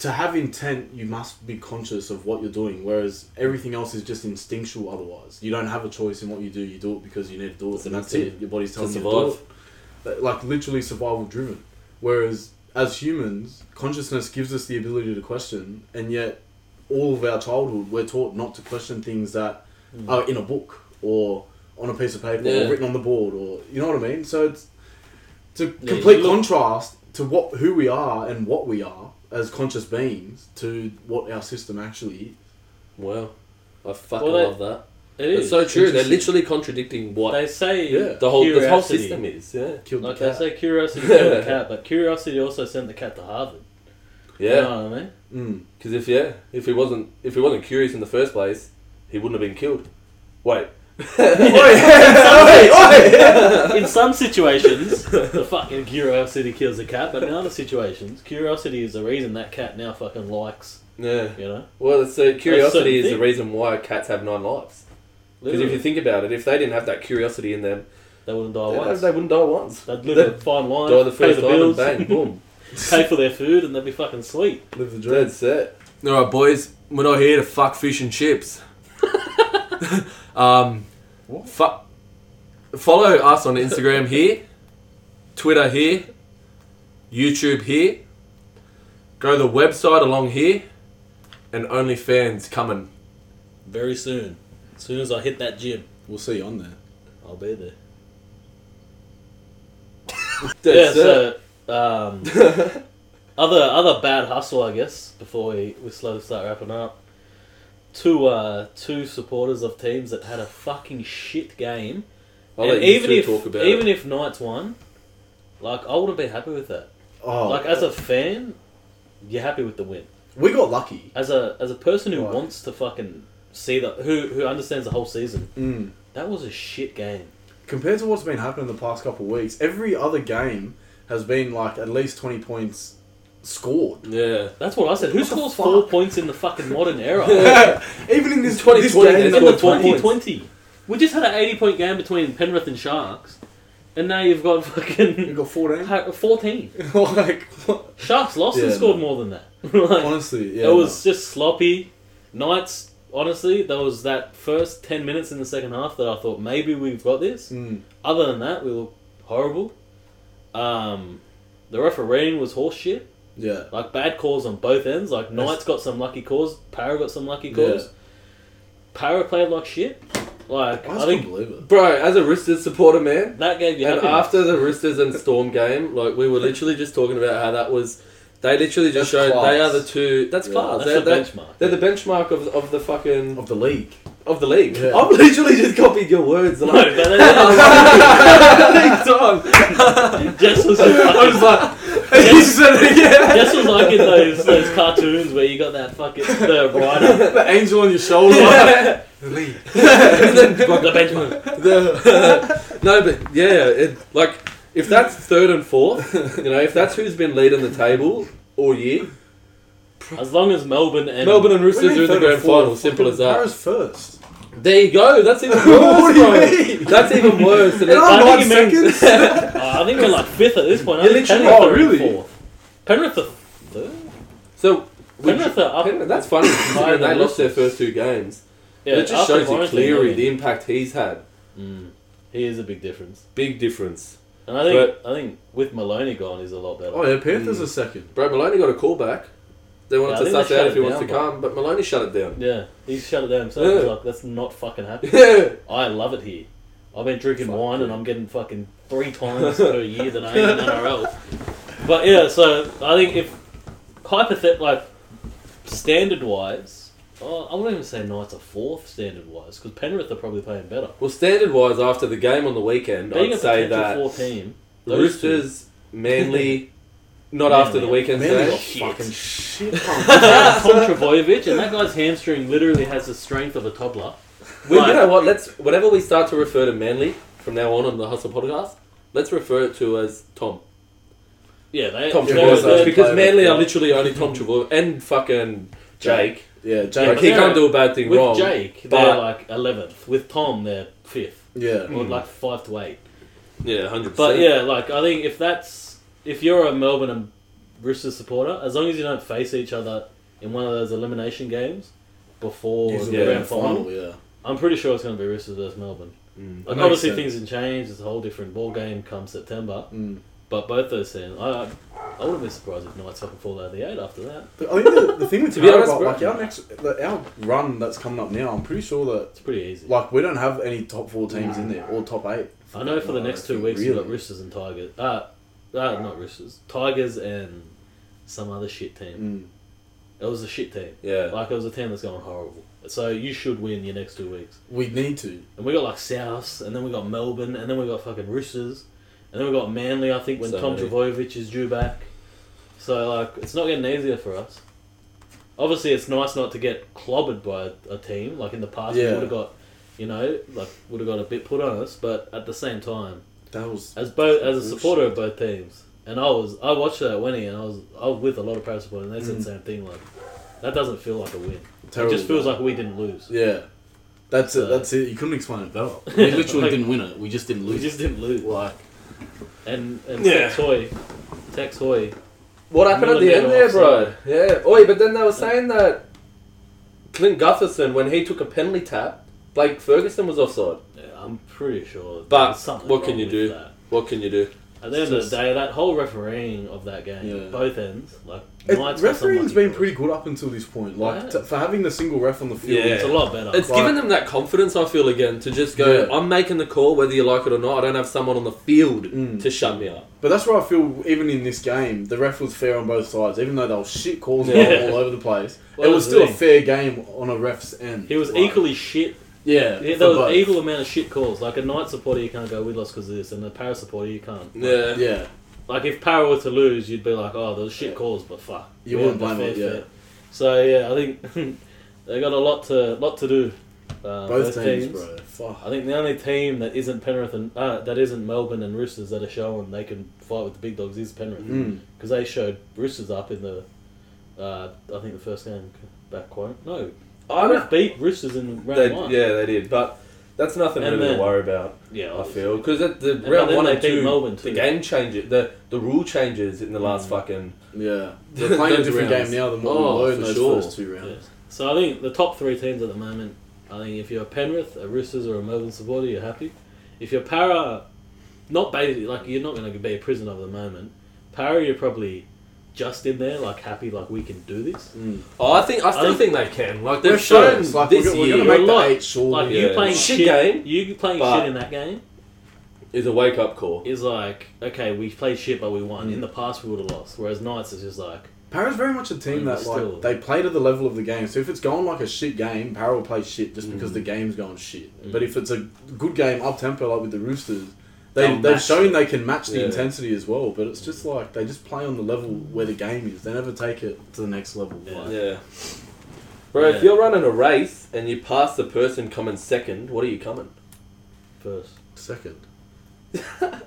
to have intent. You must be conscious of what you're doing, whereas everything else is just instinctual. Otherwise, you don't have a choice in what you do. You do it because you need to do it, and that's it. Your body's To telling you to do it. Like literally survival driven. Whereas as humans, consciousness gives us the ability to question, and yet all of our childhood we're taught not to question things that are in a book or on a piece of paper Yeah. or written on the board or you know what I mean. So it's it's a Yeah, complete you look- contrast to what who we are and what we are as conscious beings to what our system actually is. wow, I fucking Well, they- love that. It It's so true. They're literally contradicting what They say Yeah. the whole the whole system is. Yeah, Killed Like the they say, curiosity killed the [laughs] cat, but curiosity also sent the cat to Harvard. You yeah. know what I mean? Mm. Because if yeah, if he wasn't if he wasn't curious in the first place, he wouldn't have been killed. Wait, [laughs] [laughs] In some situations, [laughs] the fucking curiosity kills the cat, but in other situations, curiosity is the reason that cat now fucking likes. yeah. You know, Well, so curiosity is the reason why cats have nine lives. Because if you think about it, if they didn't have that curiosity in them, they wouldn't die they, once. they wouldn't die once. They'd live They'd a fine life, Die the pay the bills, bang, boom. pay for their food, and they'd be fucking sweet. Live the dream. That's it. All right, boys. We're not here to fuck fish and chips. [laughs] um, What? fu- follow us on Instagram here, Twitter here, YouTube here. Go to the website along here, and OnlyFans coming. Very soon, as soon as I hit that gym, We'll see you on there. I'll be there. [laughs] That's yeah, it. so um, [laughs] other other bad hustle, I guess. Before we, we slowly start wrapping up, two uh, two supporters of teams that had a fucking shit game, I'll and let you even two if talk about even it. if Knights won, like I wouldn't be happy with that. Oh, Like as a fan, you're happy with the win. we got lucky. As a as a person who Right. wants to fucking see the who who understands the whole season, Mm. that was a shit game. Compared to what's been happening the past couple of weeks, every other game has been like at least twenty points scored. Yeah. That's what I said. Who What scores four points in the fucking modern era? [laughs] Even in this 2020, this game, in the scored 20 twenty points. twenty. We just had an eighty point game between Penrith and Sharks, and now you've got we [laughs] fucking got fourteen. ha- fourteen. [laughs] like what? Sharks lost and scored no. more than that. like, honestly, yeah, it was just sloppy. Knights, honestly, there was that first ten minutes in the second half that I thought maybe we've got this. Mm. Other than that, we look horrible. Um, the refereeing was horseshit. Yeah. Like bad calls on both ends. Like Knights got some lucky calls. Parra got some lucky calls. Yeah. Parra played like shit. Like I I, just think couldn't believe it. Bro, as a Roosters supporter, man, that gave you and happiness. after the Roosters and Storm game, like we were literally just talking about how that was. They literally just That's showed class. they are the two. That's Yeah, class. that's they're, the they're, benchmark. they're the benchmark of, of the fucking Of the league. of the league. Yeah. I've literally just copied your words. No, Like, but they- [laughs] [laughs] Jess was [laughs] I was like, he said it again. Jess was like in those those cartoons where you got that fucking the rider, [laughs] the angel on your shoulder. the league. [laughs] the benchmark. The- [laughs] no, but yeah, it, like if that's third and fourth, you know, if that's who's been leading the table all year, As long as Melbourne and Melbourne and What Roosters are in the grand final. Simple as that. Parra's first. There you go. That's even [laughs] worse, What do you bro. mean? That's even worse. And And it- I'm I nine think he means- seconds. Oh, [laughs] I think we're like fifth at this point. I Yeah, think literally. Penrith Oh, are in really? Fourth. Penrith are third. so we- Penrith are up. Penrith- that's funny. [coughs] Higher considering they lost their first two games. Yeah, it just after shows you quarantine, clearly the impact he's had. Mm, he is a big difference. Big difference. And I think I think with Maloney gone, he's a lot better. Oh yeah, Panthers are second. Bro, Maloney got a call back. They wanted to suss out if he wants to come, but Maloney shut it down. Yeah, he shut it down himself. Yeah. He's like, that's not fucking happy. Yeah. I love it here. I've been drinking Fuck wine and. I'm getting fucking three times per year than I am in NRL. But yeah, so I think if hypothet like standard wise, oh, I wouldn't even say Knights are fourth standard wise because Penrith are probably playing better. Well, standard wise, after the game on the weekend, Being I'd a say that four team, those two- Roosters, Manly, [laughs] not Manly. after the weekend Man, they game. Oh, fucking shit. [laughs] [laughs] Tom Trbojevic and that guy's hamstring literally has the strength of a toddler. We, you know what? Let's whenever we start to refer to Manly from now on on the Hustle podcast, let's refer it to as Tom. Yeah, they. Tom Yeah, Trbojevic they're- because Manly are literally only Tom Trbojevic and fucking Jake. Yeah, Yeah, Jake. Like he can't do a bad thing with wrong. Jake, they're like eleventh. With Tom, they're fifth, Yeah. or like five to eight. Yeah, hundred But yeah, like I think if that's if you're a Melbourne and Roosters supporter, as long as you don't face each other in one of those elimination games before Usually the Yeah, grand final, yeah. I'm pretty sure it's going to be Roosters versus Melbourne. Mm. Like obviously sense. things can change; it's a whole different ball game come September. Mm. But both those teams, I, I wouldn't be surprised if Knights fucking fall out of the eight after that. But I think the, the thing with [laughs] To be honest, Tarawa, bro- like our next, the, our run that's coming up now, I'm pretty sure that It's pretty easy. like we don't have any top four teams in there or top eight. I know for the next two weeks really. we've got Roosters and Tigers. Uh, uh, not Roosters, Tigers and some other shit team. Mm. It was a shit team. Yeah. Like it was a team that's going horrible. So you should win your next two weeks. We need to. And we got like Souths, and then we got Melbourne, and then we got fucking Roosters, and then we got Manly. I think when So Tom. Trbojevic is due back. So like it's not getting easier for us. Obviously, it's nice not to get clobbered by a, a team. Like in the past, we Yeah. would have got, you know, like would have got a bit put on us. But at the same time, That was as both as a supporter of both teams, and I was I watched that winning, and I was I was with a lot of Parra's supporters, and they said Mm. the same thing. Like that doesn't feel like a win. terrible. It just feels like we didn't lose. yeah. That's So- it. That's it. You couldn't explain it better. [laughs] We literally Like- didn't win it. We just didn't lose. We lose. just didn't lose. Like, and and Yeah. Tex Hoy, Tex Hoy. What happened at the end there, bro? Yeah. Oi, but then they were saying that Clint Gutherson, when he took a penalty tap, Blake Ferguson was offside. Yeah, I'm pretty sure. But something what can you do? That. What can you do? At the end of the day, that whole refereeing of that game, Yeah. both ends, like It, Knights got some refereeing's lucky been pretty good up until this point. Like Yeah. t- for having the single ref on the field. Yeah. It's a lot better. It's Like- given them that confidence, I feel, again, to just go, Yeah. I'm making the call whether you like it or not. I don't have someone on the field Mm. to shut me up. But that's where I feel, even in this game, the ref was fair on both sides. Even though they were shit calls Yeah. all over the place, Well, it was still the a fair game on a ref's end. he was Like, equally shit. Yeah, Yeah, there was both. equal amount of shit calls. Like a Knight supporter, you can't go we lost because of this, and a Parra's supporter, you can't. Yeah. Yeah, Like if Parra were to lose, you'd be like, oh, those shit Yeah. calls, but fuck, You wouldn't blame it, yeah. So yeah, I think [laughs] they got a lot to lot to do. Uh, both teams, bro. Fuck. I think the only team that isn't Penrith and uh, that isn't Melbourne and Roosters that are showing they can fight with the big dogs is Penrith Mm. because they showed Roosters up in the uh, I think the first game back quote no I Penrith don't, beat Roosters in round they, one yeah, they did. But that's nothing And really then- to worry about, yeah I feel. Because at the but round then one they and beat two, Melbourne the too. game changes, the, the rule changes in the last Mm. fucking. Yeah, [laughs] they're playing a Those different rounds. game now than what Oh, we were in for those sure. first two Yeah. rounds. So I think the top three teams at the moment. I think if you're a Penrith, a Roosters, or a Melbourne supporter, you're happy. If you're Parra, not basically like you're not going to be a prisoner of the moment. Parra, you're probably just in there, like happy, like we can do this. Mm. Oh, I think I still I think they can. Like They're they've shown first. Like this we're, go- we're year gonna make the eight, surely. Like Yeah. you playing Shit shit, game, you playing shit in that game is a wake up call. is like okay, we played shit, but we won. Mm. In the past, we would have lost. Whereas Knights is just like Parra's very much a team Yeah, that still. like they play to the level of the game. So if it's going like a shit game, Parra will play shit just because Mm. the game's going shit. Mm. But if it's a good game up tempo like with the Roosters, they They'll they've shown it. they can match the Yeah. intensity as well. But it's just like they just play on the level where the game is. They never take it to the next level. Yeah. Like, Yeah. Bro, Yeah. if you're running a race and you pass the person coming second, what are you coming? first. Second. [laughs]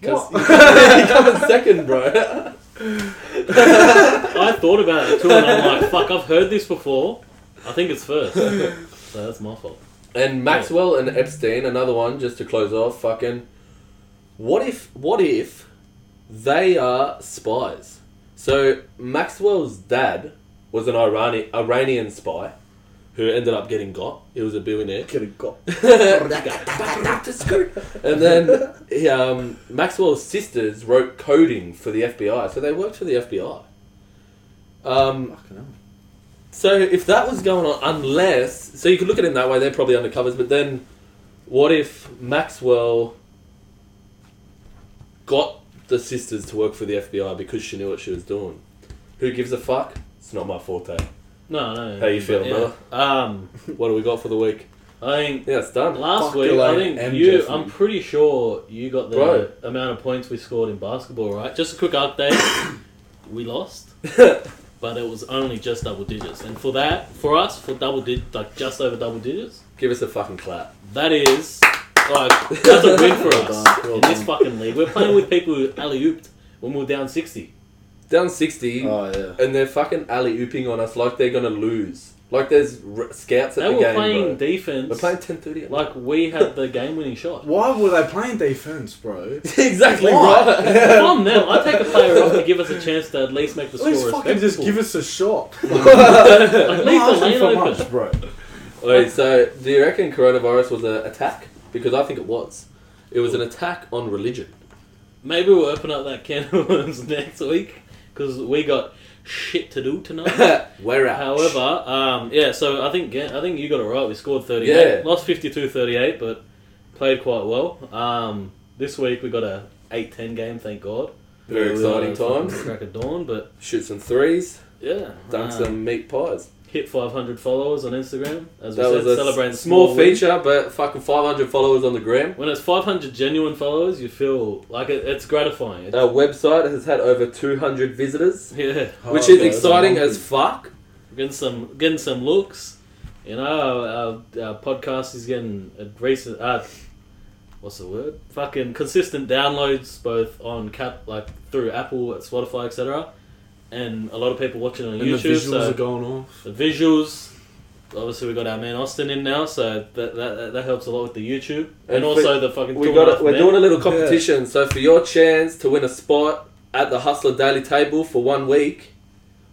Because [laughs] you're coming [laughs] second, bro. I thought about it too, and I'm like, fuck, I've heard this before. I think it's first. So that's my fault. And Maxwell and Epstein, another one, just to close off. Fucking, what if? What if they are spies? So Maxwell's dad was an Irani- Iranian spy who ended up getting got. He was a billionaire. Get a got. [laughs] and then he, um, Maxwell's sisters wrote coding for the FBI, so they worked for the FBI. Um, Fucking hell. So if that was going on, unless so you could look at it in that way, they're probably undercovers. But then, what if Maxwell got the sisters to work for the FBI because she knew what she was doing? Who gives a fuck? It's not my forte. No, no. How you feeling, but, yeah. Um, [laughs] What do we got for the week? I think Yeah, it's done. last Fuck week, I think M. you. Jeffrey. I'm pretty sure you got the Bro. amount of points we scored in basketball, right? Just a quick update. [coughs] we lost, [laughs] but it was only just double digits. And for that, for us, for double dig, like just over double digits, Give us a fucking clap. that is like that's a win for Well us done, [laughs] well in this done. fucking league. We're playing with people who alley ooped when we were down sixty. Down sixty, Oh yeah. and they're fucking alley ooping on us like they're gonna lose. Like there's r- scouts at They the were game. playing bro. defense. We're playing ten thirty. like we had the [laughs] game-winning shot. Why were they playing defense, bro? [laughs] exactly Why? right. If I'm [laughs] them, I take a player off to give us a chance to at least make the At least score fucking just respectful. give us a shot. like, leave Not the lane for open. much, bro. Wait, so do you reckon coronavirus was an attack? Because I think it was. It was an attack on religion. Maybe we'll open up that can of worms next week because we got shit to do tonight. [laughs] We're out. However, um, yeah, so I think yeah, I think you got it right. We scored 38. Yeah. Lost 52-38, but played quite well. Um, this week we got a 8-10 game, thank God. very We exciting times. Crack of dawn, but Shoot some threes, yeah. dunk um, some meat pies. Hit 500 followers on Instagram. As we That said, was a celebrating s- small small feature, but fucking 500 followers on the gram. When it's 500 genuine followers, you feel like it, it's gratifying. It's, Our website has had over 200 visitors, [laughs] yeah, which Oh, is okay, exciting as fuck. getting some getting some looks. You know, our, our, our podcast is getting a recent. Uh, what's the word? Fucking consistent downloads both on cap like through Apple, Spotify, etc. And a lot of people watching on And the YouTube. visuals so are going off. the visuals. Obviously, we got our man Austin in now, so that that, that helps a lot with the YouTube, and, And also the fucking. We got a, we're men. doing a little competition. So for your chance to win a spot at the Hustler Daily Table for one week,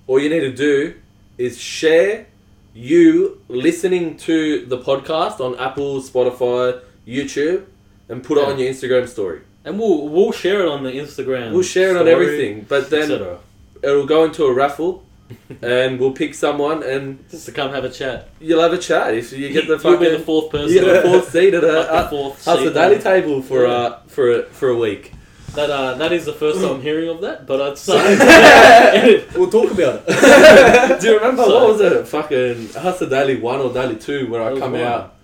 all you need to do is share you listening to the podcast on Apple, Spotify, YouTube, and put it on your Instagram story. and we'll we'll share it on the Instagram. We'll share it on everything, but then etc. it'll go into a raffle, [laughs] and we'll pick someone, and Just to come have a chat. you'll have a chat if you get the You'll fucking be the fourth person. you get the fourth seat at [laughs] a Like the uh, fourth Hustler seat. Daily Table for Yeah. uh for a, for a week. That uh, that is the first time I'm hearing of that, but I'd [laughs] say We'll talk about it. Do you remember So- what was it? Fucking Hustler Daily One or Daily Two, where It I was come one. out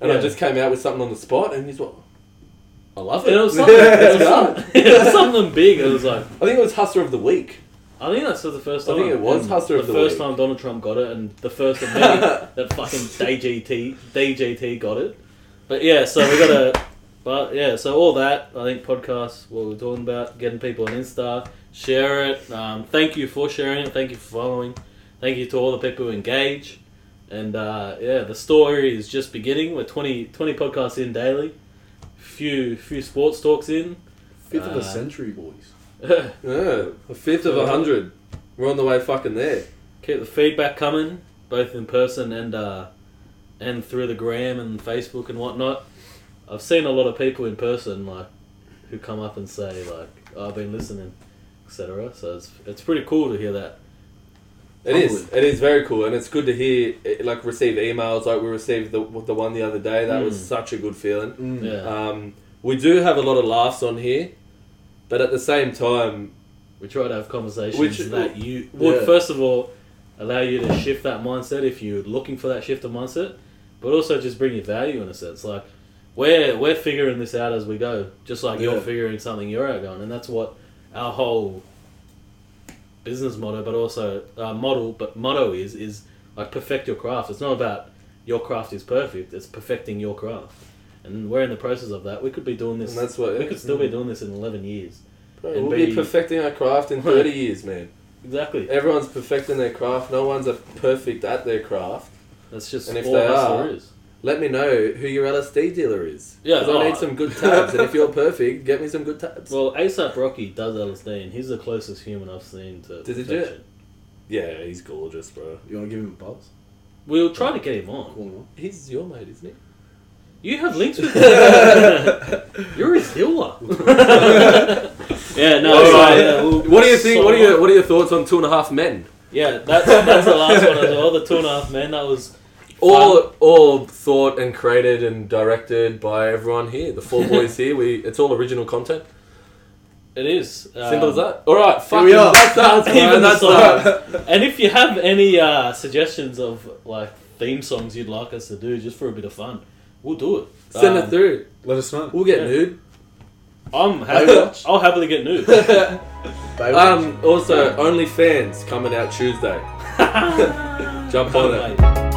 and I Yeah. just came out with something on the spot, and he's what? I love it. it was something, it was Let's something, it was something big. It was like I think it was Hustler of the Week. I think that's the first I time. think it was And Hustler the of the first Week. time Donald Trump got it, and the first of many [laughs] that fucking DGT DGT got it. But yeah, so we got a. But yeah, so all that I think podcast what we're talking about, getting people on Insta, share it. Um, thank you for sharing it. Thank you for following. Thank you to all the people who engage. And uh, yeah, the story is just beginning. We're 20, 20 podcasts in daily. Few few sports talks in. Fifth of Uh, a century, boys. [laughs] Yeah, a fifth of a hundred. We're on the way fucking there. keep the feedback coming, both in person and uh, and through the gram and Facebook and whatnot. I've seen a lot of people in person like who come up and say like oh, I've been listening, etc. So it's it's pretty cool to hear that. It is. Humbling. It is very cool, and it's good to hear. eh, Like receive emails, like we received the the one the other day. That was Mm. such a good feeling. Mm. Yeah, Um, we do have a lot of laughs on here, but at the same time, we try to have conversations Which- that you would Yeah. first of all allow you to shift that mindset if you're looking for that shift of mindset, but also just bring you value in a sense. Like we're we're figuring this out as we go, just like you're figuring something you're out going, and that's what our whole business motto, but also uh, model, but motto is is like perfect your craft. It's not about your craft is perfect; it's perfecting your craft, and we're in the process of that. We could be doing this. and that's what we could still be doing this in eleven years. Bro, and we'll be be- perfecting our craft in thirty [laughs] years, man. Exactly. Everyone's perfecting their craft. No one's a perfect at their craft. That's just And if all they hustler are, is. Let me know who your LSD dealer is. Yeah, 'Cause I oh. need some good tabs, and if you're [laughs] perfect, get me some good tabs. Well, ASAP Rocky does LSD, and he's the closest human I've seen to. Does he do it? perfection. yeah, he's gorgeous, bro. You want to give him a buzz? We'll try to get him on. Call. He's your mate, isn't he? You have links with [laughs] him. You're his dealer. [laughs] yeah, no. All so, yeah, we'll- What do you think? so- What are your What are your thoughts on Two and a Half Men? Yeah, that's that's the last one as well. The two and a half men. That was All, all thought and created and directed by everyone here. The four [laughs] boys here. We it's all original content. it is Simple Um, as that. All right, fucking, we are. that's that. Even man, the that's song. And if you have any uh, suggestions of like theme songs you'd like us to do, just for a bit of fun, we'll do it. Send Um, it through. Let us know. We'll get yeah. nude. I'm [laughs] happy. Baywatch? I'll happily get nude. [laughs] Baywatch. Um, also, OnlyFans coming out Tuesday. [laughs] Jump on it. Mate.